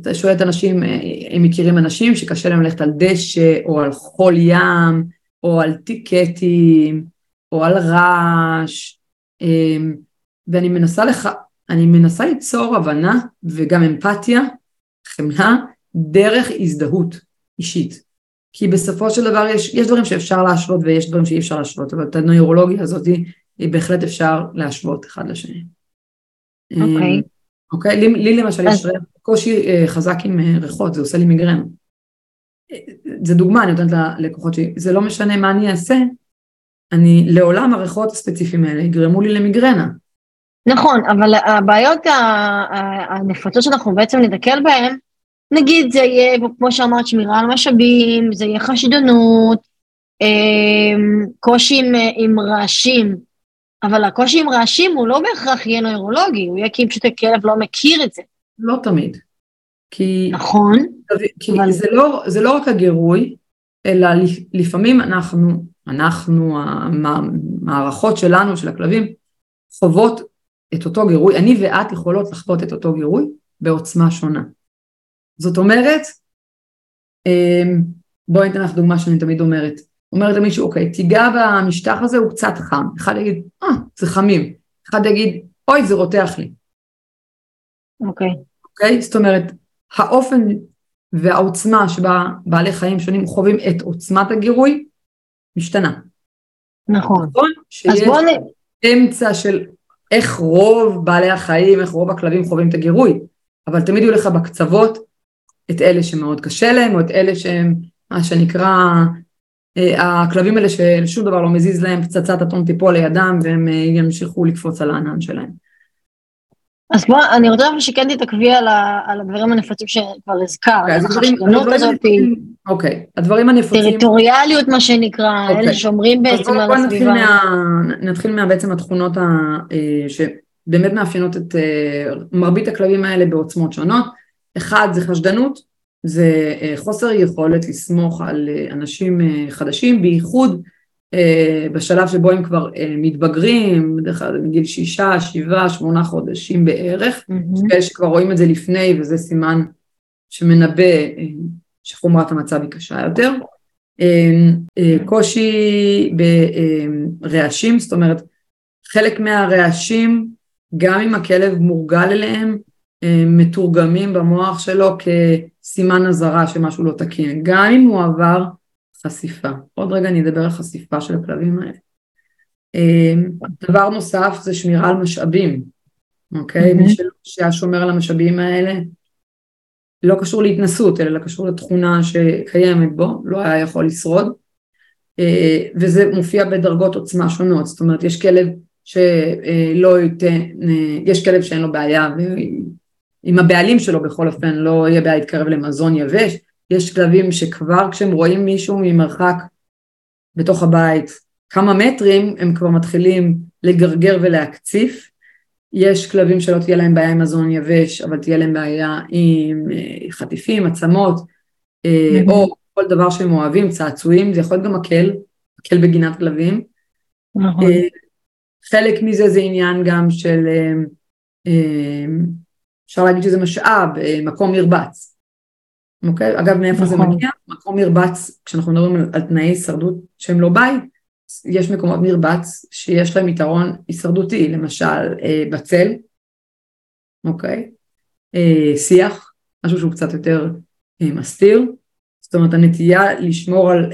אתה שואל את אנשים, אה, הם מכירים אנשים שקשה להם ללכת על דשא, או על חול ים, או על טיקטים, או על רעש. אה, ואני מנסה, לך, אני מנסה ליצור הבנה וגם אמפתיה, חמלה, דרך הזדהות אישית. כי בסופו של דבר יש, יש דברים שאפשר להשוות ויש דברים שאי אפשר להשוות, אבל את הנוירולוגיה הזאת היא בהחלט אפשר להשוות אחד לשני. אוקיי. Okay. אוקיי? Okay? לי, לי למשל יש קושי אה, חזק עם אה, ריחות, זה עושה לי מיגרנה. זה דוגמה, אני נותנת ללקוחות שלי, זה לא משנה מה אני אעשה, אני לעולם הריחות הספציפיים האלה יגרמו לי למיגרנה. נכון, אבל הבעיות הנפוצות שאנחנו בעצם נתקל בהן, נגיד זה יהיה, כמו שאמרת, שמירה על משאבים, זה יהיה חשדנות, אמ, קושי עם, עם רעשים, אבל הקושי עם רעשים הוא לא בהכרח יהיה נוירולוגי, הוא יהיה כי פשוט הכלב לא מכיר את זה. לא תמיד. כי, נכון. כי אבל... זה, לא, זה לא רק הגירוי, אלא לפעמים אנחנו, אנחנו, המערכות שלנו, של הכלבים, חוות את אותו גירוי, אני ואת יכולות לחוות את אותו גירוי בעוצמה שונה. זאת אומרת, אמ, בואי ניתן לך דוגמה שאני תמיד אומרת. אומרת למישהו, אוקיי, תיגע במשטח הזה, הוא קצת חם. אחד יגיד, אה, זה חמים. אחד יגיד, אוי, זה רותח לי. אוקיי. אוקיי? זאת אומרת, האופן והעוצמה שבה בעלי חיים שונים חווים את עוצמת הגירוי, משתנה. נכון. נכון? שיש אמצע של איך רוב בעלי החיים, איך רוב הכלבים חווים את הגירוי, אבל תמיד יהיו לך בקצוות את אלה שמאוד קשה להם, או את אלה שהם מה שנקרא, אה, הכלבים האלה ששום דבר לא מזיז להם, פצצת אטום תיפול לידם והם אה, ימשיכו לקפוץ על הענן שלהם. אז בוא, אני רוצה שכן תתעכבי על, על הדברים הנפוצים שכבר הזכרת, אוקיי, אוקיי, הדברים הנפוצים, טריטוריאליות מה שנקרא, אוקיי. אלה שומרים בעצם על הסביבה. נתחיל בעצם התכונות ה, אה, שבאמת מאפיינות את מרבית הכלבים האלה בעוצמות שונות, אחד זה חשדנות, זה אה, חוסר יכולת לסמוך על אה, אנשים אה, חדשים, בייחוד בשלב שבו הם כבר מתבגרים, בדרך כלל מגיל שישה, שבעה, שמונה חודשים בערך. יש כאלה שכבר רואים את זה לפני וזה סימן שמנבא שחומרת המצב היא קשה יותר. קושי ברעשים, זאת אומרת חלק מהרעשים גם אם הכלב מורגל אליהם מתורגמים במוח שלו כסימן אזהרה שמשהו לא תקין, גם אם הוא עבר חשיפה. עוד רגע אני אדבר על חשיפה של הכלבים האלה. אמ, דבר נוסף זה שמירה על משאבים, אוקיי? מי שהיה שומר על המשאבים האלה לא קשור להתנסות, אלא קשור לתכונה שקיימת בו, לא היה יכול לשרוד. אה, וזה מופיע בדרגות עוצמה שונות, זאת אומרת יש כלב שלא ייתן, אה, יש כלב שאין לו בעיה עם הבעלים שלו בכל אופן לא יהיה בעיה להתקרב למזון יבש, יש כלבים שכבר כשהם רואים מישהו ממרחק בתוך הבית כמה מטרים הם כבר מתחילים לגרגר ולהקציף, יש כלבים שלא תהיה להם בעיה עם מזון יבש אבל תהיה להם בעיה עם אה, חטיפים, עצמות אה, או כל דבר שהם אוהבים, צעצועים, זה יכול להיות גם מקל, מקל בגינת כלבים. נכון. אה, חלק מזה זה עניין גם של אפשר להגיד שזה משאב, מקום מרבץ. אוקיי? אגב, מאיפה זה נכון. מגיע? מקום מרבץ, כשאנחנו מדברים על, תנאי הישרדות שהם לא בית, יש מקומות מרבץ שיש להם יתרון הישרדותי, למשל אה, בצל, אוקיי? אה, שיח, משהו שהוא קצת יותר מסתיר, זאת אומרת הנטייה לשמור על,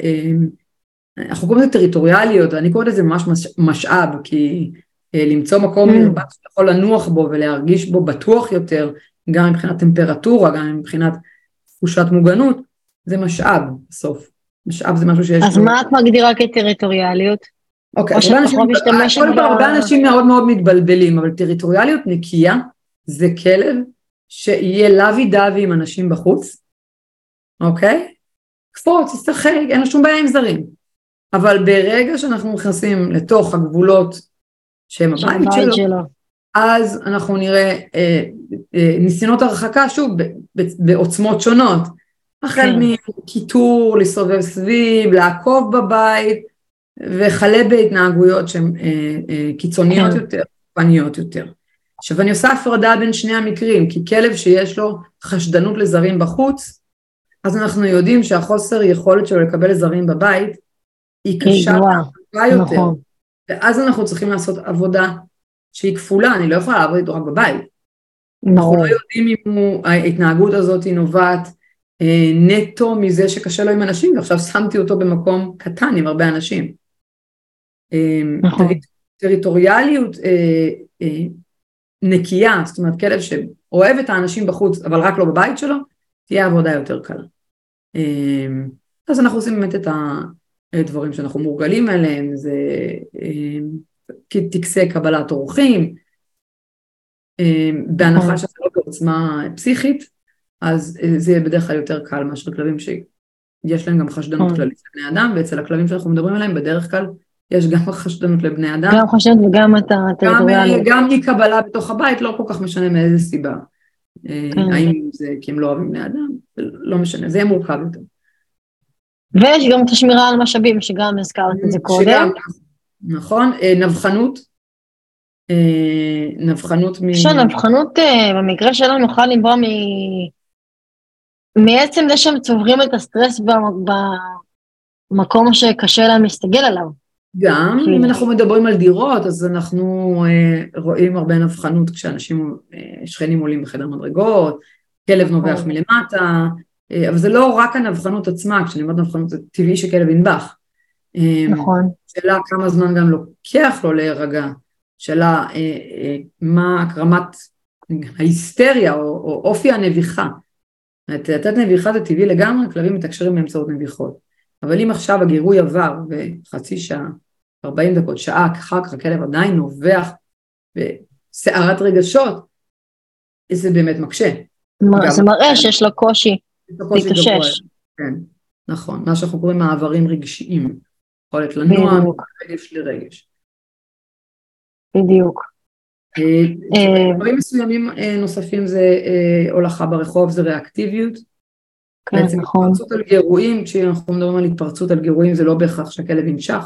אנחנו קוראים לזה טריטוריאליות, אני קוראת לזה ממש משאב, כי אה, למצוא מקום כן. מרבץ שאתה יכול לנוח בו ולהרגיש בו בטוח יותר, גם מבחינת טמפרטורה, גם מבחינת תחושת מוגנות, זה משאב בסוף. משאב זה משהו שיש... אז בו... מה את מגדירה כטריטוריאליות? אוקיי, הרבה אנשים, ב... הרבה אנשים מאוד מאוד מתבלבלים, אבל טריטוריאליות נקייה זה כלב שיהיה לוי דווי עם אנשים בחוץ, אוקיי? קפוץ, ישחק, אין לו שום בעיה עם זרים. אבל ברגע שאנחנו נכנסים לתוך הגבולות שהם הבית שלו, אז אנחנו נראה אה, אה, ניסיונות הרחקה, שוב, ב, ב, בעוצמות שונות. החל כן. מקיטור, לסובב סביב, לעקוב בבית, וכלה בהתנהגויות שהן אה, אה, קיצוניות כן. יותר, פניות יותר. עכשיו אני עושה הפרדה בין שני המקרים, כי כלב שיש לו חשדנות לזרים בחוץ, אז אנחנו יודעים שהחוסר יכולת שלו לקבל זרים בבית היא קשה יותר. נכון. ואז אנחנו צריכים לעשות עבודה שהיא כפולה, אני לא יכולה לעבוד איתו רק בבית. אנחנו לא יודעים אם הוא, ההתנהגות הזאת היא נובעת אה, נטו מזה שקשה לו עם אנשים, ועכשיו שמתי אותו במקום קטן עם הרבה אנשים. אה, נכון. טריטוריאליות אה, אה, נקייה, זאת אומרת כלב שאוהב את האנשים בחוץ אבל רק לא בבית שלו, תהיה עבודה יותר קלה. אה, אז אנחנו עושים באמת את, ה, דברים שאנחנו מורגלים אליהם, זה אה, טקסי קבלת אורחים, אה, בהנחה נכון. שזה לא בעוצמה פסיכית, אז אה, זה יהיה בדרך כלל יותר קל מאשר כלבים שיש להם גם חשדנות נכון. כללית לבני אדם, ואצל הכלבים שאנחנו מדברים עליהם בדרך כלל יש גם חשדנות לבני אדם. גם חשדנות וגם אתה טריטוריאלי. גם אי קבלה בתוך הבית, לא כל כך משנה מאיזה סיבה. כן. האם זה כי הם לא אוהבים בני אדם, לא משנה, זה יהיה מורכב יותר. ויש גם את השמירה על משאבים, שגם הזכרת את זה קודם. שגם, נכון, נבחנות, נבחנות מ... עכשיו, נבחנות במקרה שלנו יכולה לנבוע מ... מעצם זה שהם צוברים את הסטרס במקום שקשה להם להסתגל עליו. גם, אם. אנחנו מדברים על דירות, אז אנחנו אה, רואים הרבה נבחנות כשאנשים, אה, שכנים עולים בחדר מדרגות, כלב נובח נכון. מלמטה, אה, אבל זה לא רק הנבחנות עצמה, כשאני אומרת נבחנות זה טבעי שכלב ינבח. נכון. שאלה כמה זמן גם לוקח לו להירגע, שאלה מה רמת ההיסטריה או, או אופי הנביחה. לתת נביחה זה טבעי לגמרי, כלבים מתקשרים באמצעות נביחות. אבל אם עכשיו הגירוי עבר וחצי שעה, 40 דקות, שעה, אחר כך הכלב עדיין נובח בסערת רגשות, זה באמת מקשה. זה מראה שיש לו קושי להתאושש. כן, נכון, מה שאנחנו קוראים מעברים רגשיים. יכולת לנוע מרגש לרגש. בדיוק. אה, אה, דברים מסוימים אה, נוספים זה הולכה ברחוב, זה ריאקטיביות. כן, בעצם נכון. התפרצות על גירויים, כשאנחנו מדברים על התפרצות על גירויים זה לא בהכרח שהכלב ינשך,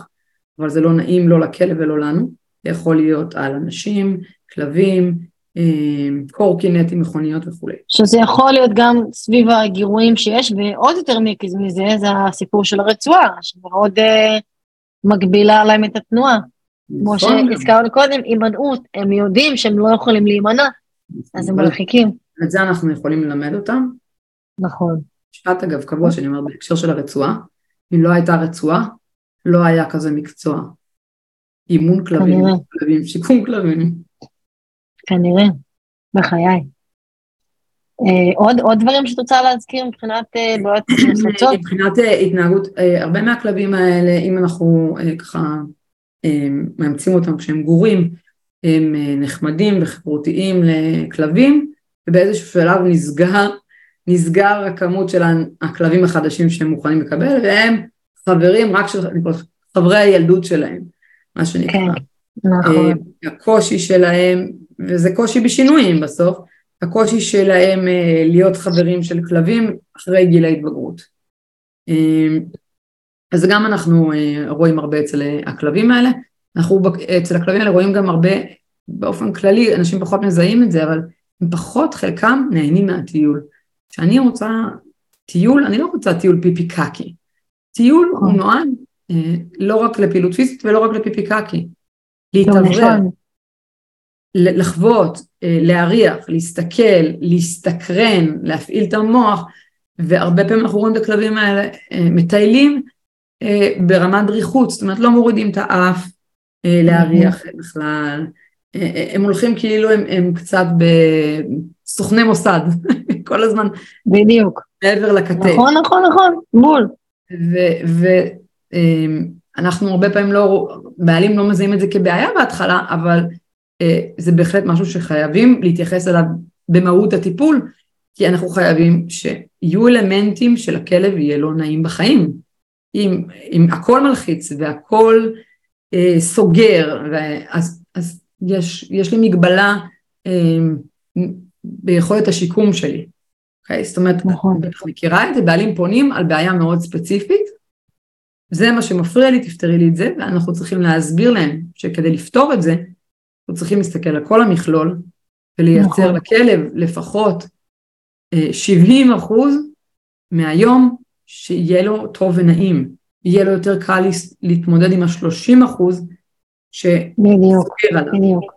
אבל זה לא נעים לא לכלב ולא לנו. זה יכול להיות על אנשים, כלבים, קורקינטים, מכוניות וכולי. שזה יכול להיות גם סביב הגירויים שיש, ועוד יותר מזה זה הסיפור של הרצועה, שמאוד מגבילה להם את התנועה. כמו נכון. שהזכרנו קודם, הימנעות, הם יודעים שהם לא יכולים להימנע, אז הם מרחיקים. את זה אנחנו יכולים ללמד אותם. נכון. משפט אגב קבוע שאני אומרת בהקשר של הרצועה, אם לא הייתה רצועה, לא היה כזה מקצוע. אימון כלבים, כלבים, שיקום כלבים. כנראה, בחיי. אה, עוד, עוד דברים שאת רוצה להזכיר מבחינת אה, בעיות נפוצות? מבחינת אה, התנהגות, הרבה מהכלבים האלה, אם אנחנו ככה מאמצים אותם כשהם גורים, הם נחמדים וחברותיים לכלבים, ובאיזשהו שלב נסגר, נסגר הכמות של הכלבים החדשים שהם מוכנים לקבל, והם חברים רק של חברי הילדות שלהם, מה שנקרא. כן, נכון. הקושי שלהם, וזה קושי בשינויים בסוף, הקושי שלהם אה, להיות חברים של כלבים אחרי גיל ההתבגרות. אז גם אנחנו אה, רואים הרבה אצל אה, הכלבים האלה, אנחנו אצל הכלבים האלה רואים גם הרבה, באופן כללי, אנשים פחות מזהים את זה, אבל הם פחות, חלקם נהנים מהטיול. כשאני רוצה טיול, אני לא רוצה טיול פיפי קקי. טיול הוא נכון. נועד אה, לא רק לפעילות פיזית ולא רק לפיפי קקי. להתאוורר, נכון. לחוות, להריח, להסתכל, להסתקרן, להפעיל את המוח, והרבה פעמים אנחנו רואים את הכלבים האלה מטיילים אה, ברמת דריכות, זאת אומרת לא מורידים את האף אה, להריח בכלל, אה, הם הולכים כאילו הם, הם קצת בסוכני מוסד, כל הזמן. בדיוק. מעבר לכתף. נכון, נכון, נכון, בול. ואנחנו הרבה פעמים לא, בעלים לא מזהים את זה כבעיה בהתחלה, אבל זה בהחלט משהו שחייבים להתייחס אליו במהות הטיפול, כי אנחנו חייבים שיהיו אלמנטים של הכלב יהיה לו נעים בחיים. אם, אם הכל מלחיץ והכל אה, סוגר, אז, אז יש, יש לי מגבלה אה, ביכולת השיקום שלי. Okay, אוקיי? זאת אומרת, נכון. בטח מכירה את זה, בעלים פונים על בעיה מאוד ספציפית, זה מה שמפריע לי, תפתרי לי את זה, ואנחנו צריכים להסביר להם שכדי לפתור את זה, אנחנו צריכים להסתכל על כל המכלול, ולייצר נכון. לכלב לפחות 70 אה, אחוז מהיום שיהיה לו טוב ונעים, יהיה לו יותר קל להתמודד עם השלושים אחוז שסוגר עליו. בדיוק.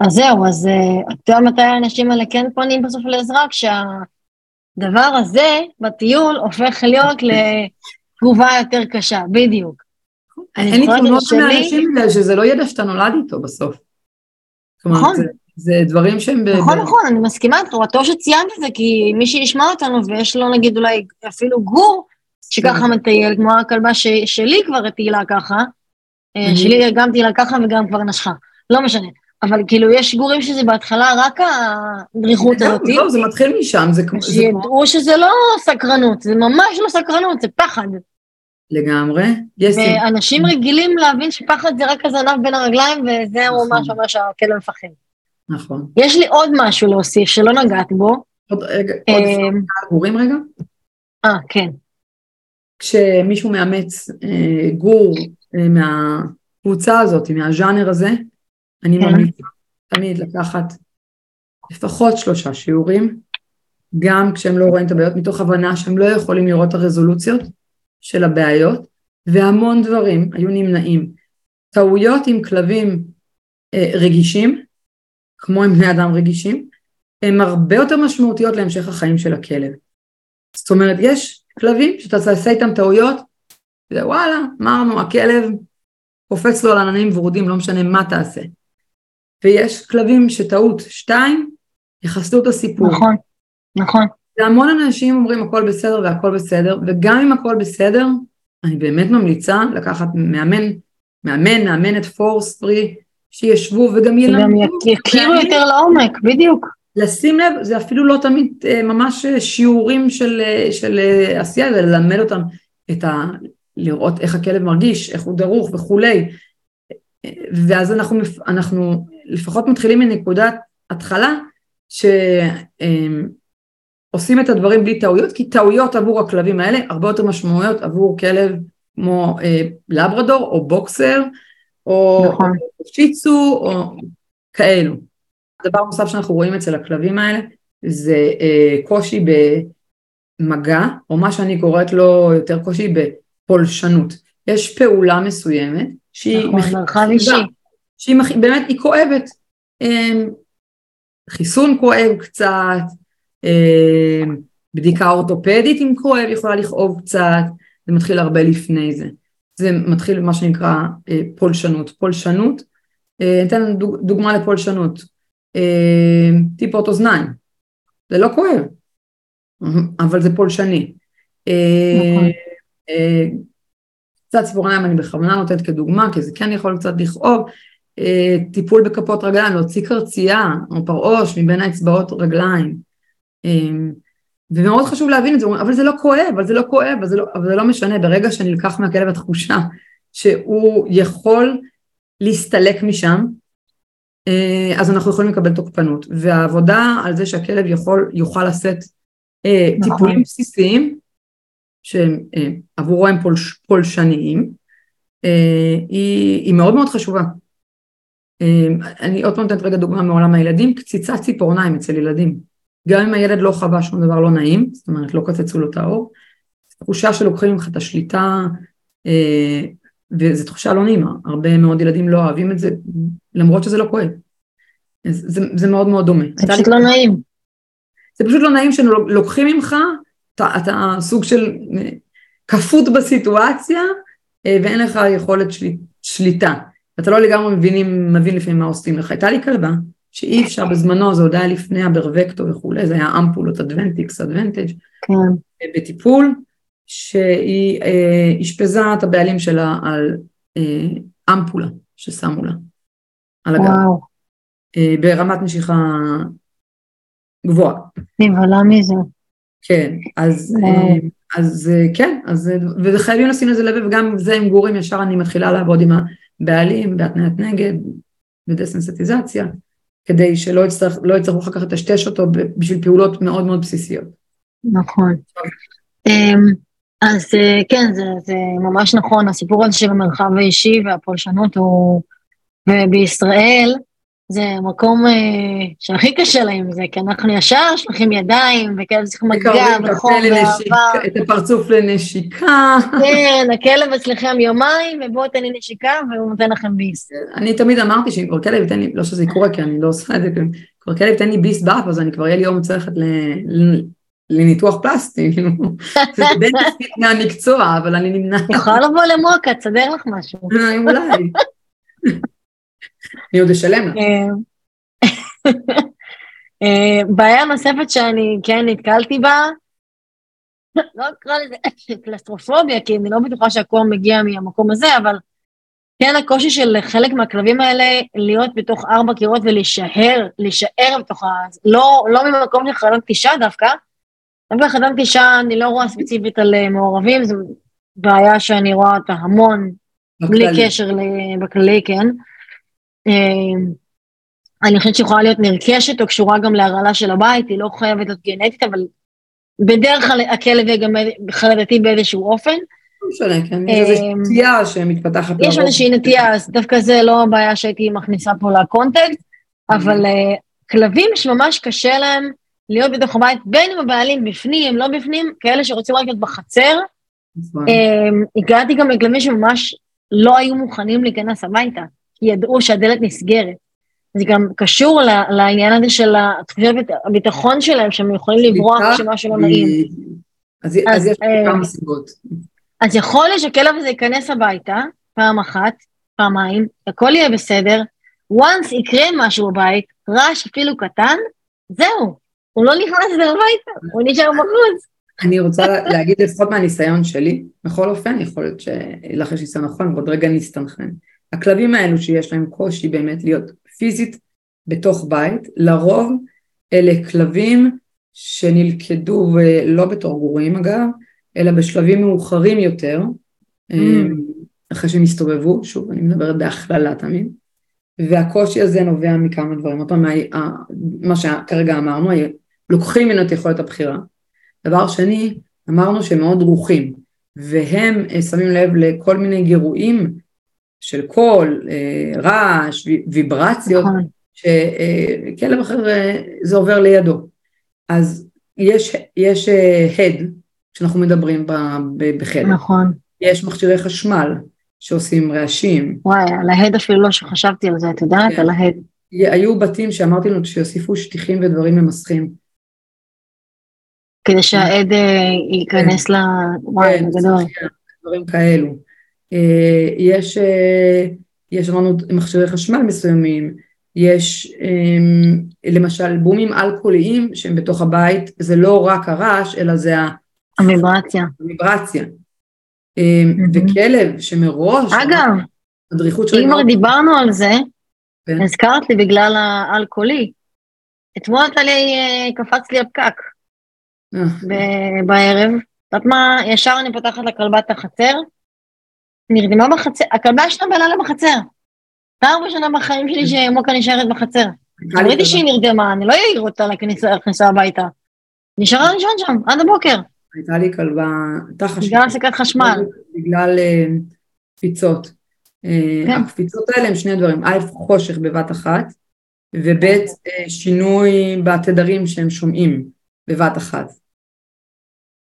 אז זהו, אז אה, אתה יודע מתי האנשים האלה כן פונים בסוף לעזרה? כשהדבר הזה בטיול הופך להיות לתגובה יותר קשה, בדיוק. אין לי תלונות מהאנשים האלה שזה לא ידע שאתה נולד איתו בסוף. נכון. זה דברים שהם... נכון, נכון, אני מסכימה טוב שציינת את זה, כי מי שישמע אותנו ויש לו נגיד אולי אפילו גור, שככה כן. מטייל, כמו הכלבה שלי כבר טיילה ככה, אה, שלי גם טיילה ככה וגם כבר נשכה, לא משנה. אבל כאילו יש גורים שזה בהתחלה רק הדריכות הזאת. לא, זה מתחיל משם, זה כמו... שידעו שזה לא סקרנות, זה ממש לא סקרנות, זה פחד. לגמרי. ואנשים רגילים להבין שפחד זה רק הזנב בין הרגליים, וזהו נכון. מה שאומר שהכלב מפחד. נכון. יש לי עוד משהו להוסיף שלא נגעת בו. עוד רגע, עוד גורים רגע. אה, כן. כשמישהו מאמץ אה, גור אה, מהקבוצה הזאת, מהז'אנר הזה, אני כן. ממליצה תמיד לקחת לפחות שלושה שיעורים, גם כשהם לא רואים את הבעיות, מתוך הבנה שהם לא יכולים לראות את הרזולוציות של הבעיות, והמון דברים היו נמנעים. טעויות עם כלבים אה, רגישים, כמו עם בני אדם רגישים, הן הרבה יותר משמעותיות להמשך החיים של הכלב. זאת אומרת, יש כלבים שאתה תעשה איתם טעויות, ווואלה, אמרנו, הכלב קופץ לו על עננים ורודים, לא משנה מה תעשה. ויש כלבים שטעות שתיים, יחסלו את הסיפור. נכון, נכון. והמון אנשים אומרים הכל בסדר והכל בסדר, וגם אם הכל בסדר, אני באמת ממליצה לקחת מאמן, מאמן, מאמנת פורס פרי, שישבו וגם גם ילמדו. יכירו יותר לעומק, בדיוק. לשים לב, זה אפילו לא תמיד אה, ממש אה, שיעורים של, אה, של עשייה, אלא ללמד אותם את ה... לראות איך הכלב מרגיש, איך הוא דרוך וכולי. ואז אנחנו, אנחנו לפחות מתחילים מנקודת התחלה, שעושים את הדברים בלי טעויות, כי טעויות עבור הכלבים האלה הרבה יותר משמעויות עבור כלב כמו אה, לברדור או בוקסר, או, נכון. שיצו, או כאלו. דבר נוסף שאנחנו רואים אצל הכלבים האלה זה אה, קושי במגע, או מה שאני קוראת לו יותר קושי בפולשנות. יש פעולה מסוימת שהיא נכון, מרחב אישי. שהיא מכ- באמת, היא כואבת. אה, חיסון כואב קצת, בדיקה אורתופדית אם כואב יכולה לכאוב קצת, זה מתחיל הרבה לפני זה. זה מתחיל מה שנקרא אה, פולשנות. פולשנות, אה, ניתן דוג, דוגמה לפולשנות. אה, טיפות אוזניים, זה לא כואב, אבל זה פולשני. אה, נכון. אה, קצת ציפורניים אני בכוונה נותנת כדוגמה, כי זה כן יכול קצת לכאוב. אה, טיפול בכפות רגליים, להוציא קרצייה או פרעוש מבין האצבעות רגליים. אה, ומאוד חשוב להבין את זה, אבל זה לא כואב, אבל זה לא כואב, אבל זה לא, אבל זה לא משנה, ברגע שנלקח מהכלב התחושה שהוא יכול להסתלק משם, אה, אז אנחנו יכולים לקבל תוקפנות. והעבודה על זה שהכלב יכול, יוכל לשאת אה, נכון. טיפולים בסיסיים, שעבורו הם פולש, פולשניים, אה, היא, היא מאוד מאוד חשובה. אה, אני עוד פעם נותנת רגע דוגמה מעולם הילדים, קציצת ציפורניים אצל ילדים. גם אם הילד לא חווה שום דבר לא נעים, זאת אומרת לא קצצו לו את האור, תחושה שלוקחים ממך את השליטה, אה, וזו תחושה לא נעימה, הרבה מאוד ילדים לא אוהבים את זה, למרות שזה לא כואב. זה, זה מאוד מאוד דומה. זה פשוט לא נעים. זה פשוט לא נעים שלוקחים ממך, אתה, אתה סוג של אה, כפות בסיטואציה, אה, ואין לך יכולת שליט, שליטה. אתה לא לגמרי מבינים, מבין לפעמים מה עושים לך. הייתה לי כלבה, שאי אפשר בזמנו, זה עוד היה לפני ה Bravecto וכולי, זה היה אמפולות Advantix, Advantage, כן, בטיפול, שהיא אה, אשפזה את הבעלים שלה על אה, אמפולה ששמו לה, על הגב, וואו, אה, ברמת נשיכה גבוהה. נבהלה מזה. כן, אז. אה, אז אה, כן, אז, אה, וחייבים לשים לזה לב, וגם זה עם גורים ישר אני מתחילה לעבוד עם הבעלים בהתניית נגד, בדסנסיטיזציה, כדי שלא יצטרך, לא יצטרכו אחר כך לטשטש אותו בשביל פעולות מאוד מאוד בסיסיות. נכון. אמ, אז אה, כן, זה, זה ממש נכון, הסיפור הזה של המרחב האישי והפולשנות הוא, ובישראל זה מקום אה, שהכי קשה להם זה, כי אנחנו ישר שולחים ידיים, וכאלה צריכים מגע וחום ואהבה. את הפרצוף לנשיקה. כן, הכלב אצלכם יומיים, ובואו תן לי נשיקה, והוא נותן לכם ביס. אני תמיד אמרתי שאם כבר כלב ייתן לי, לא שזה יקרה כי אני לא עושה את זה, אם כבר כלב ייתן לי ביס באף, אז אני כבר יהיה לי יום צריך ל- לניתוח פלסטי, כאילו. זה בין תפקיד מהמקצוע, אבל אני נמנעת. יכולה לבוא למוקה, תסדר לך משהו. אה, אולי. אני עוד אשלם לה. אה, אה, בעיה נוספת שאני כן נתקלתי בה, לא אקרא לזה קלסטרופוביה, כי אני לא בטוחה שהכל מגיע מהמקום הזה, אבל כן הקושי של חלק מהכלבים האלה להיות בתוך ארבע קירות ולהישאר, להישאר בתוך ה... לא, לא ממקום של חלום תשעה דווקא, דווקא חלום תשעה אני לא רואה ספציפית על אה, מעורבים, זו בעיה שאני רואה אותה המון בלי בכללי. קשר ל- בכללי, כן. אה, אני חושבת שיכולה להיות נרכשת או קשורה גם להרעלה של הבית, היא לא חייבת להיות גנטית, אבל בדרך כלל הכלב יהיה גם חרדתי באיזשהו אופן. לא משנה, כן, יש איזושהי אמ, נטייה שמתפתחת. יש. איזושהי נטייה, אז דווקא זה לא הבעיה שהייתי מכניסה פה לקונטקסט, אבל אה, כלבים שממש קשה להם להיות בתוך הבית, בין אם הבעלים בפנים, לא בפנים, כאלה שרוצים רק להיות בחצר, נכון. אמ, הגעתי גם לכלבים שממש לא היו מוכנים להיכנס הביתה, כי ידעו שהדלת נסגרת. זה גם קשור לעניין הזה של תחושת הביטחון שלהם, שהם יכולים לברוח כשמשהו לא נעים. אז אז אז, יש אה, כמה סיבות. אז יכול להיות שכלב הזה ייכנס הביתה, פעם אחת, פעמיים, הכל יהיה בסדר, once יקרה משהו בבית, רעש אפילו קטן, זהו, הוא לא נכנס לזה הביתה, הוא נשאר בחוץ. אני רוצה לה- להגיד לפחות מהניסיון שלי, בכל אופן, יכול להיות שלך יש ניסיון נכון, ועוד רגע נסתנכרן. הכלבים האלו שיש להם קושי באמת להיות פיזית בתוך בית, לרוב אלה כלבים שנלכדו, ולא בתור גורים אגב, אלא בשלבים מאוחרים יותר, Mm. אחרי שהם הסתובבו, שוב, אני מדברת בהכללה תמיד, והקושי הזה נובע מכמה דברים. עוד פעם, מה שכרגע אמרנו, לוקחים ממנו את יכולת הבחירה. דבר שני, אמרנו שהם מאוד דרוכים, והם אה, שמים לב לכל מיני גירויים של קול, אה, רעש, וי- ויברציות, נכון, שכלב אחר אה, זה עובר לידו. אז יש, יש אה, הד כשאנחנו מדברים בחדר, נכון. יש מכשירי חשמל שעושים רעשים, וואי, על ההד אפילו לא שחשבתי על זה, את יודעת? כן. על ההד. היו בתים שאמרתי לנו שיוסיפו שטיחים ודברים ממסכים. כדי שהעד אה, ייכנס ל... וואי, כן, זה גדול. כן, דברים כאלו. אה, יש, אה, יש לנו מכשירי חשמל מסוימים, יש אה, למשל בומים אלכוהוליים שהם בתוך הבית, זה לא רק הרעש, אלא זה הוויברציה. הוויברציה. אה, וכלב שמראש, אגב, אם כבר דיברנו על זה, כן. הזכרת לי בגלל האלכוהולי. אתמול אתה לי, אה, קפץ לי הפקק בערב. את יודעת מה, ישר אני פותחת לכלבה את החצר, נרדמה בחצר, הכלבה ישנה בלילה בחצר. פעם ראשונה בחיים שלי שמוקה נשארת בחצר. כזה. שהיא נרדמה, אני לא אעיר אותה לכניסה הביתה. נשארה לישון שם, עד הבוקר, הייתה לי כלבה תחת בגלל הפסקת חשמל. בגלל אה, קפיצות. אה, כן. הקפיצות האלה הם שני דברים, א', חושך בבת אחת, וב', אה, שינוי בתדרים שהם שומעים בבת אחת.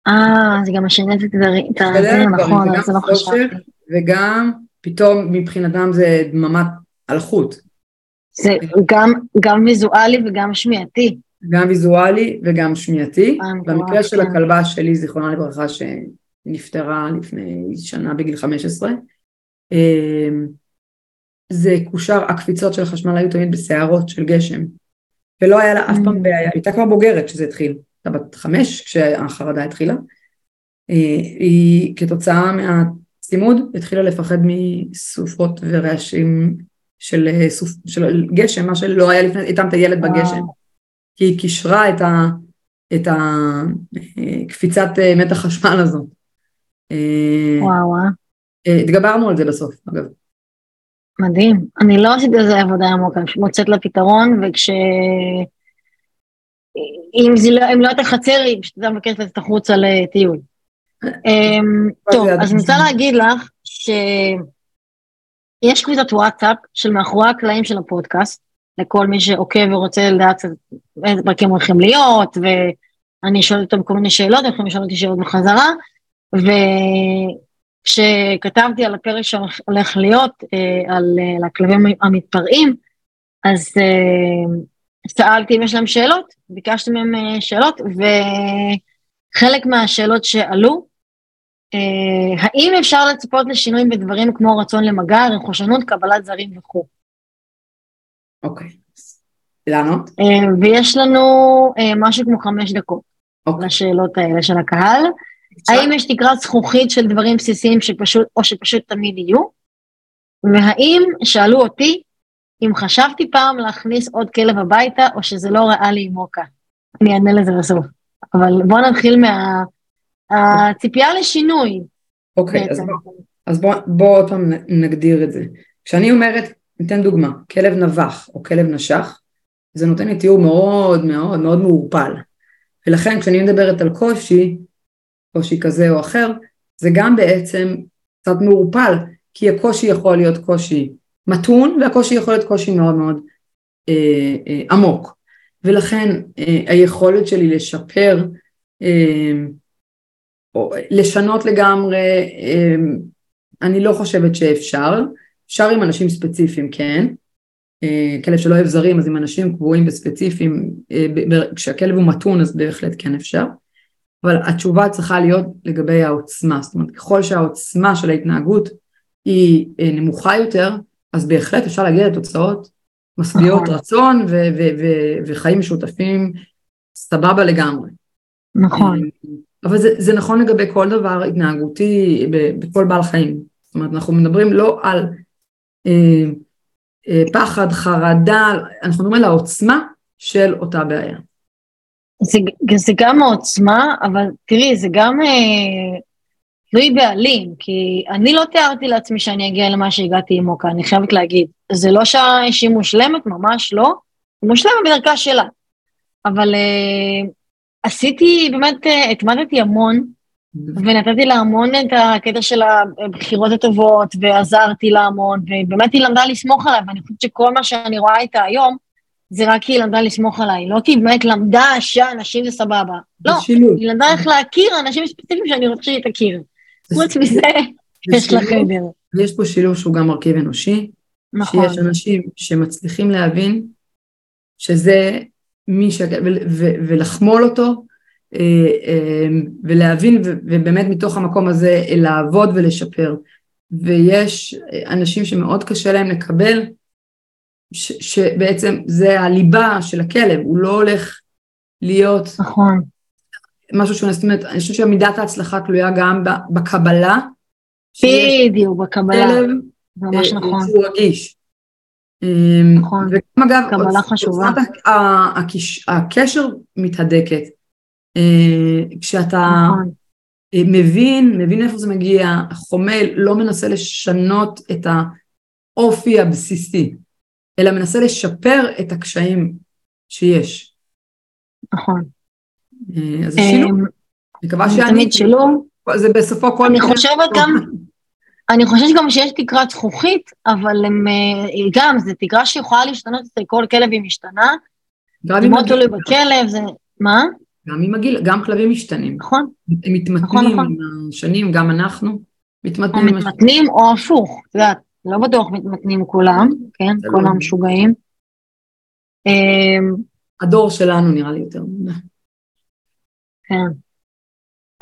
אה, זה גם משנה את התדרים, נכון, זה לא חשבתי. וגם פתאום מבחינתם זה דממת אלחוט, זה גם, גם ויזואלי וגם שמיעתי. גם ויזואלי וגם שמיעתי. אה, במקרה של כן. הכלבה שלי, זיכרונה לברכה, שנפטרה לפני שנה בגיל 15, אה, זה קושר, הקפיצות של החשמל היו תמיד בסערות של גשם, ולא היה לה אף Mm. פעם בעיה, היא הייתה כבר בוגרת כשזה התחיל, הייתה בת חמש כשהחרדה התחילה, אה, היא כתוצאה מהצימוד התחילה לפחד מסופות ורעשים של, אה, סופ, של גשם, מה שלא היה לפני, איתם את הילד בגשם. כי היא קישרה את, ה, את הקפיצת אה, מתח חשמל הזאת. אה, וואו, אה, התגברנו על זה בסוף, אגב. מדהים. אני לא עשיתי על זה עבודה עמוקה, אני מוצאת לה פתרון, וכש... אם זה לא, אם לא הייתה חצר, היא פשוט הייתה מבקשת לצאת החוצה לטיול. אמ, טוב, אז אני רוצה להגיד לך שיש קבוצת וואטסאפ של מאחורי הקלעים של הפודקאסט, לכל מי שעוקב ורוצה לדעת איזה פרקים הולכים להיות, ואני שואלת אותם כל מיני שאלות, הם יכולים לשאול אותי שאלות בחזרה, וכשכתבתי על הפרק שהולך להיות, אה, על, אה, על הכלבים המתפרעים, אז אה, שאלתי אם יש להם שאלות, ביקשתי מהם שאלות, וחלק מהשאלות שעלו, האם אפשר לצפות לשינויים בדברים כמו רצון למגע, רכושנות, קבלת זרים וכו'. אוקיי. לענות? אה, ויש לנו אה, משהו כמו חמש דקות אוקיי. לשאלות האלה של הקהל. האם יש תקרת זכוכית של דברים בסיסיים שפשוט, או שפשוט תמיד יהיו? והאם, שאלו אותי, אם חשבתי פעם להכניס עוד כלב הביתה, או שזה לא ריאלי עם מוקה. אני אענה לזה בסוף. אבל בואו נתחיל מהציפייה לשינוי. אוקיי, אז בעצם. בוא- אז בוא בוא עוד פעם נגדיר את זה. כשאני אומרת, ניתן דוגמה, כלב נבח או כלב נשך, זה נותן לי תיאור מאוד מאוד מאוד מעורפל. ולכן כשאני מדברת על קושי, קושי כזה או אחר, זה גם בעצם קצת מעורפל, כי הקושי יכול להיות קושי מתון, והקושי יכול להיות קושי מאוד מאוד אה, אה, עמוק. ולכן אה, היכולת שלי לשפר, אה, או לשנות לגמרי, אה, אני לא חושבת שאפשר, אפשר עם אנשים ספציפיים כן, אה, כלב שלא אוהב זרים אז עם אנשים קבועים וספציפיים, אה, כשהכלב הוא מתון אז בהחלט כן אפשר, אבל התשובה צריכה להיות לגבי העוצמה, זאת אומרת ככל שהעוצמה של ההתנהגות היא אה, נמוכה יותר, אז בהחלט אפשר להגיע לתוצאות משביעות נכון. רצון ו- ו- ו- וחיים משותפים סבבה לגמרי. נכון. אבל זה, זה נכון לגבי כל דבר התנהגותי בכל בעל חיים. זאת אומרת, אנחנו מדברים לא על אה, אה, פחד, חרדה, אנחנו מדברים על העוצמה של אותה בעיה. זה, זה גם העוצמה, אבל תראי, זה גם אה, תלוי בעלים, כי אני לא תיארתי לעצמי שאני אגיע למה שהגעתי עם מוקה, אני חייבת להגיד. זה לא שהיא מושלמת, ממש לא, היא מושלמת בדרכה שלה. אבל אה, עשיתי, באמת, אה, התמדתי המון, ונתתי לה המון את הקטע של הבחירות הטובות, ועזרתי לה המון, ובאמת היא למדה לסמוך עליי, ואני חושבת שכל מה שאני רואה איתה היום, זה רק כי היא למדה לסמוך עליי, לא כי היא באמת למדה שאנשים זה סבבה. לא, היא למדה איך להכיר אנשים ספציפיים שאני רוצה שהיא תכיר. חוץ מזה, יש לה חדר. יש פה שילוב שהוא גם מרכיב אנושי, נכון. שיש אנשים שמצליחים להבין שזה מי ש... ולחמול אותו, אה, אה, ולהבין ובאמת מתוך המקום הזה לעבוד ולשפר. ויש אנשים שמאוד קשה להם לקבל ש, שבעצם זה הליבה של הכלב, הוא לא הולך להיות נכון. משהו שהוא, זאת אומרת, אני חושבת שמידת ההצלחה תלויה גם בקבלה. בדיוק, בקבלה, ממש אה, נכון. שהוא רגיש. נכון, וגם אגב, קבלה חשובה. הקשר מתהדקת. אה, כשאתה נכון. אה, מבין, מבין איפה זה מגיע, חומל, לא מנסה לשנות את האופי הבסיסי, אלא מנסה לשפר את הקשיים שיש. נכון. אה, אז זה שילוב. מקווה שאני... תמיד שילוב. זה בסופו כל... אני חושבת גם... אני חושבת גם שיש תקרת זכוכית, אבל הם, גם, זו תקרה שיכולה להשתנות אצל כל כלב היא משתנה. זה מאוד תלוי בכלב, זה... מה? גם עם הגיל, גם כלבים משתנים. נכון. הם מתמתנים נכון, נכון. עם השנים, גם אנחנו מתמתנים. או מתמתנים או הפוך, את יודעת, לא בטוח מתמתנים כולם, כן? כל לא. המשוגעים. אמ, הדור שלנו נראה לי יותר. כן.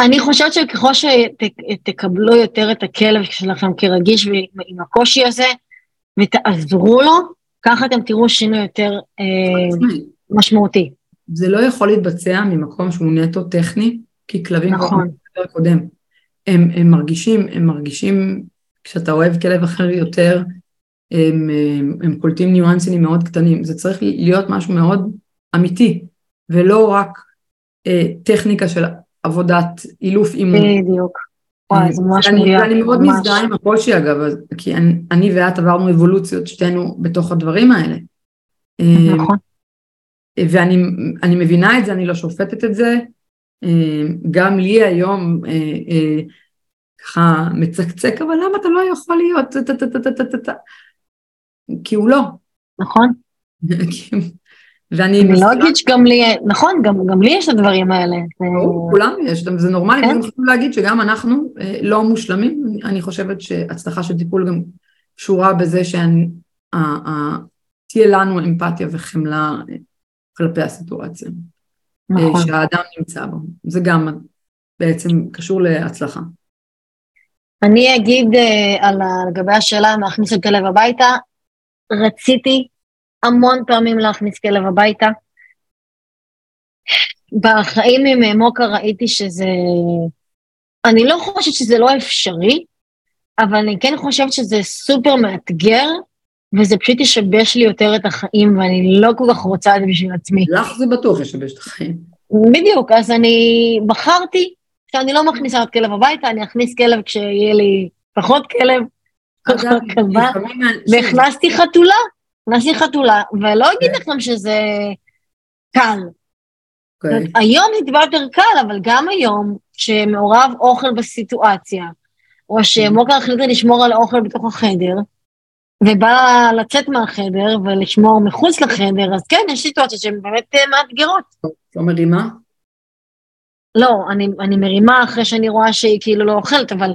אני חושבת שככל שתקבלו יותר את הכלב שלכם כרגיש ועם הקושי הזה, ותעזרו לו, ככה אתם תראו שינוי יותר אה, משמעותי. זה לא יכול להתבצע ממקום שהוא נטו טכני, כי כלבים, נכון, קודם, הם, הם מרגישים, הם מרגישים, כשאתה אוהב כלב אחר יותר, הם, הם, הם קולטים ניואנסים מאוד קטנים, זה צריך להיות משהו מאוד אמיתי, ולא רק אה, טכניקה של עבודת אילוף אימון. בדיוק. וואי, זה ממש מדויק. אני מאוד מזדהה עם הקושי אגב, כי אני, אני ואת עברנו אבולוציות שתינו בתוך הדברים האלה. נכון. ואני מבינה את זה, אני לא שופטת את זה. אה, גם לי היום אה, אה, ככה מצקצק, אבל למה אתה לא יכול להיות? כי הוא לא. נכון. ואני... אני לא אגיד שגם לי, נכון, גם, גם לי יש את הדברים האלה. כולם יש, זה נורמלי, כן? חשוב להגיד שגם אנחנו לא מושלמים, אני חושבת שהצלחה של טיפול גם קשורה בזה שתהיה לנו אמפתיה וחמלה כלפי הסיטואציה. נכון. שהאדם נמצא בו. זה גם בעצם קשור להצלחה. אני אגיד על לגבי השאלה אם להכניס את כלב הביתה, רציתי המון פעמים להכניס כלב הביתה. בחיים עם מוקה ראיתי שזה... אני לא חושבת שזה לא אפשרי, אבל אני כן חושבת שזה סופר מאתגר, וזה פשוט ישבש לי יותר את החיים, ואני לא כל כך רוצה את זה בשביל עצמי. לך זה בטוח ישבש את החיים. בדיוק, אז אני בחרתי שאני לא מכניסה את כלב הביתה, אני אכניס כלב כשיהיה לי פחות כלב, והכנסתי חתולה, הכנסתי חתולה, ולא אגיד כן. לכם שזה קל. אוקיי. היום זה טיפה יותר קל, אבל גם היום, כשמעורב אוכל בסיטואציה, או שמוקר החליטה לשמור על האוכל בתוך החדר, ובא לצאת מהחדר ולשמור מחוץ לחדר, אז כן, יש סיטואציות שהן באמת אה, מאתגרות. לא מרימה? לא, אני, אני מרימה אחרי שאני רואה שהיא כאילו לא אוכלת, אבל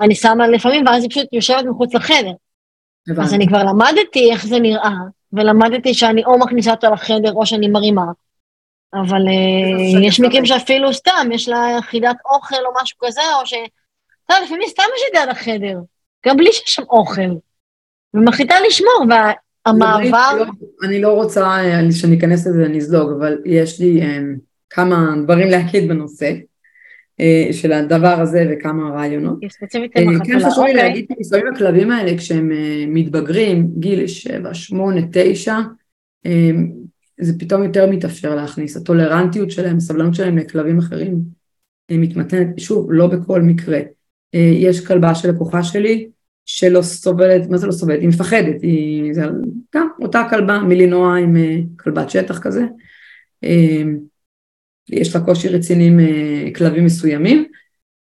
אני שמה לפעמים, ואז היא פשוט יושבת מחוץ לחדר. אז. אני כבר למדתי איך זה נראה, ולמדתי שאני או מכניסה אותו לחדר או שאני מרימה. אבל אה, יש מקרים שאפילו סתם, יש לה חידת אוכל או משהו כזה, או ש... אתה יודע, לפעמים סתם יש זה על החדר, גם בלי שיש שם אוכל. ומחליטה לשמור, והמעבר... לא, אני לא רוצה אה, שאני אכנס לזה ונזלוג, אבל יש לי אה, כמה דברים להגיד בנושא של הדבר הזה וכמה רעיונות. ספציפית אה, כן חשוב לי אוקיי. להגיד שלפעמים הכלבים האלה כשהם אה, מתבגרים, גיל 7, 8, 9, אה, זה פתאום יותר מתאפשר להכניס, הטולרנטיות שלהם, הסבלנות שלהם לכלבים אחרים אה, מתמתנת, שוב, לא בכל מקרה. אה, יש כלבה של לקוחה שלי שלא סובלת, מה זה לא סובלת? היא מפחדת, היא זה גם אותה כלבה מלינוע עם אה, כלבת שטח כזה. יש לה קושי רציני עם אה, כלבים מסוימים.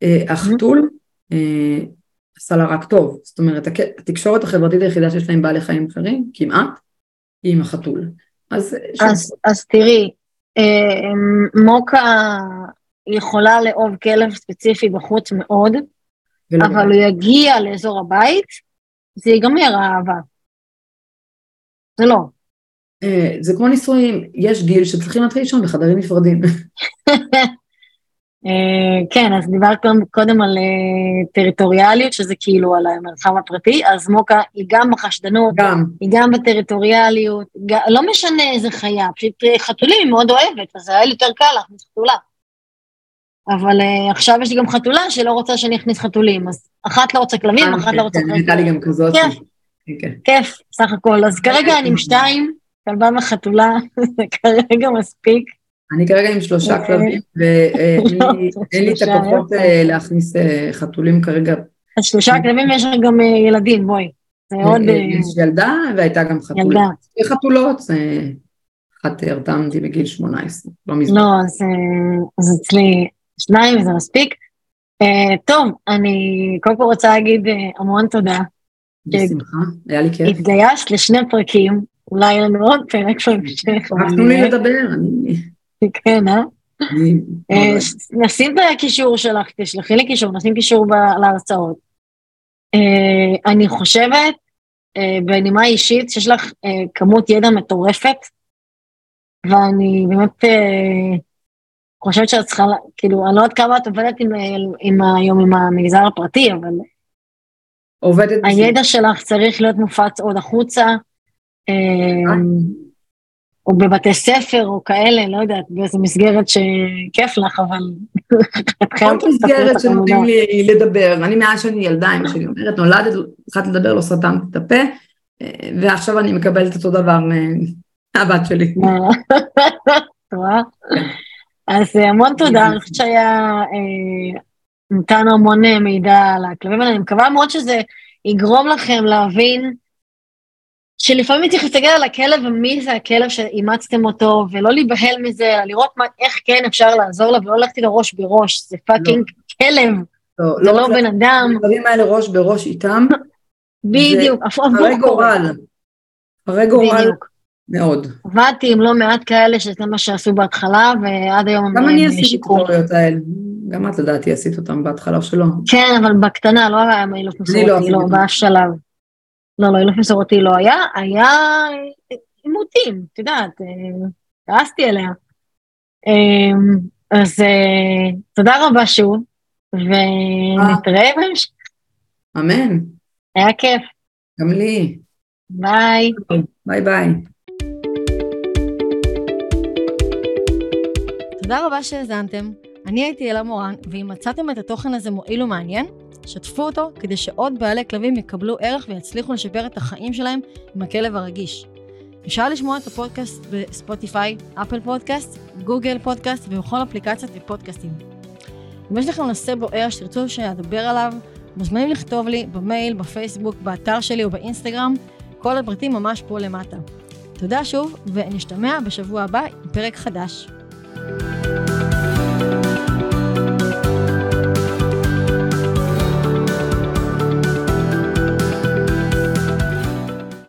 אה, החתול אה, עשה לה רק טוב, זאת אומרת התקשורת החברתית היחידה שיש לה עם בעלי חיים אחרים, כמעט, היא עם החתול. אז אז, אז תראי, אה, מוקה יכולה לאהוב כלב ספציפי בחוץ מאוד, ולא אבל הוא יגיע לאזור הבית, זה ייגמר האהבה. זה לא. אה, זה כמו נישואים, יש גיל שצריכים להתחיל לישון בחדרים נפרדים. אה, כן, אז דיברת קודם- על אה, טריטוריאליות, שזה כאילו על המרחב הפרטי, אז מוקה היא גם בחשדנות, גם, היא גם בטריטוריאליות, לא משנה איזה חיה, פשוט חתולים היא מאוד אוהבת, אז היה לי יותר קל להכניס חתולה. אבל עכשיו יש לי גם חתולה שלא רוצה שאני אכניס חתולים, אז אחת לא רוצה כלבים, אחת לא רוצה כן, הייתה לי גם כזאת. כן. כן, כן. כיף, סך הכל. אז כרגע אני עם שתיים, כלבה וחתולה, זה כרגע מספיק. אני כרגע עם שלושה אה, כלבים, ואין לא, לי- את הכוחות יפה. אה, להכניס אה, חתולים כרגע. אז שלושה כלבים יש לך גם אה, ילדים, בואי. זה אה, אה, יש ילדה והייתה גם חתולה. ילדה. חתולות, אה, אחת הרתמתי בגיל 18, לא מזמן. לא, אז, אה, אצלי שניים וזה מספיק. אה, טוב, אני קודם כל רוצה להגיד אה, המון תודה. בשמחה, היה לי כיף. התגייסת לשני פרקים, אולי יהיה לנו עוד פרק. רק תנו לי. לדבר. כן, אה? אה, נשים את הקישור שלך, תשלחי לי קישור, נשים קישור להרצאות. אה, אני חושבת, אה, בנימה אישית, שיש לך כמות ידע מטורפת, ואני באמת חושבת שאת צריכה, כאילו, אני לא יודעת כמה את עובדת היום עם המגזר הפרטי, אבל עובדת הידע שלך צריך להיות מופץ עוד החוצה, או בבתי ספר או כאלה, לא יודעת, באיזו מסגרת שכיף לך, אבל... להסתכל מסגרת שנותנים. לי לדבר, אני מאז שאני ילדה, אמא שלי אומרת, נולדת, התחלת לדבר, לא סתמת את הפה, אה, ועכשיו אני מקבלת אותו דבר אה, מהבת שלי. אז אה, המון תודה, אני חושבת שהיה, אה, נתנו המון אה, מידע על הכלבים האלה, אני מקווה מאוד שזה יגרום לכם להבין שלפעמים צריך להסתכל על הכלב ומי זה הכלב שאימצתם אותו, ולא להיבהל מזה, אלא לראות מה, איך כן אפשר לעזור לו, ולא ללכת איתו ראש בראש, זה פאקינג כלב, לא, זה לא לא בן אדם, הדברים האלה ראש בראש איתם, בדיוק, הרי לא. גורל, הרי גורל. מאוד. עבדתי עם לא מעט כאלה שזה מה שעשו בהתחלה, ועד היום הם גם אני הם עשיתי את. הטעויות האלה, גם את לדעתי עשית אותם בהתחלה או שלא. כן, אבל בקטנה, לא היה לא מסורתי, עשיתי לא, אותם. באף שלב. לא, לא, אילוף מסורתי לא היה, היה עימותים, את יודעת, אה, כעסתי עליה. אה, אז אה, תודה רבה שוב, ונתראה בהמשך, אמן, היה כיף, גם לי. ביי. ביי ביי. תודה רבה שהאזנתם. אני הייתי אלה מורן, ואם מצאתם את התוכן הזה מועיל ומעניין, שתפו אותו כדי שעוד בעלי כלבים יקבלו ערך ויצליחו לשפר את החיים שלהם עם הכלב הרגיש. אפשר לשמוע את הפודקאסט בספוטיפיי, אפל פודקאסט, גוגל פודקאסט ובכל אפליקציית ופודקאסטים. אם יש לכם נושא בוער שתרצו שאדבר עליו, מוזמנים לכתוב לי במייל, בפייסבוק, באתר שלי או באינסטגרם. כל הפרטים ממש פה למטה. תודה שוב, ונשתמע בשבוע הבא עם פרק חדש. thank you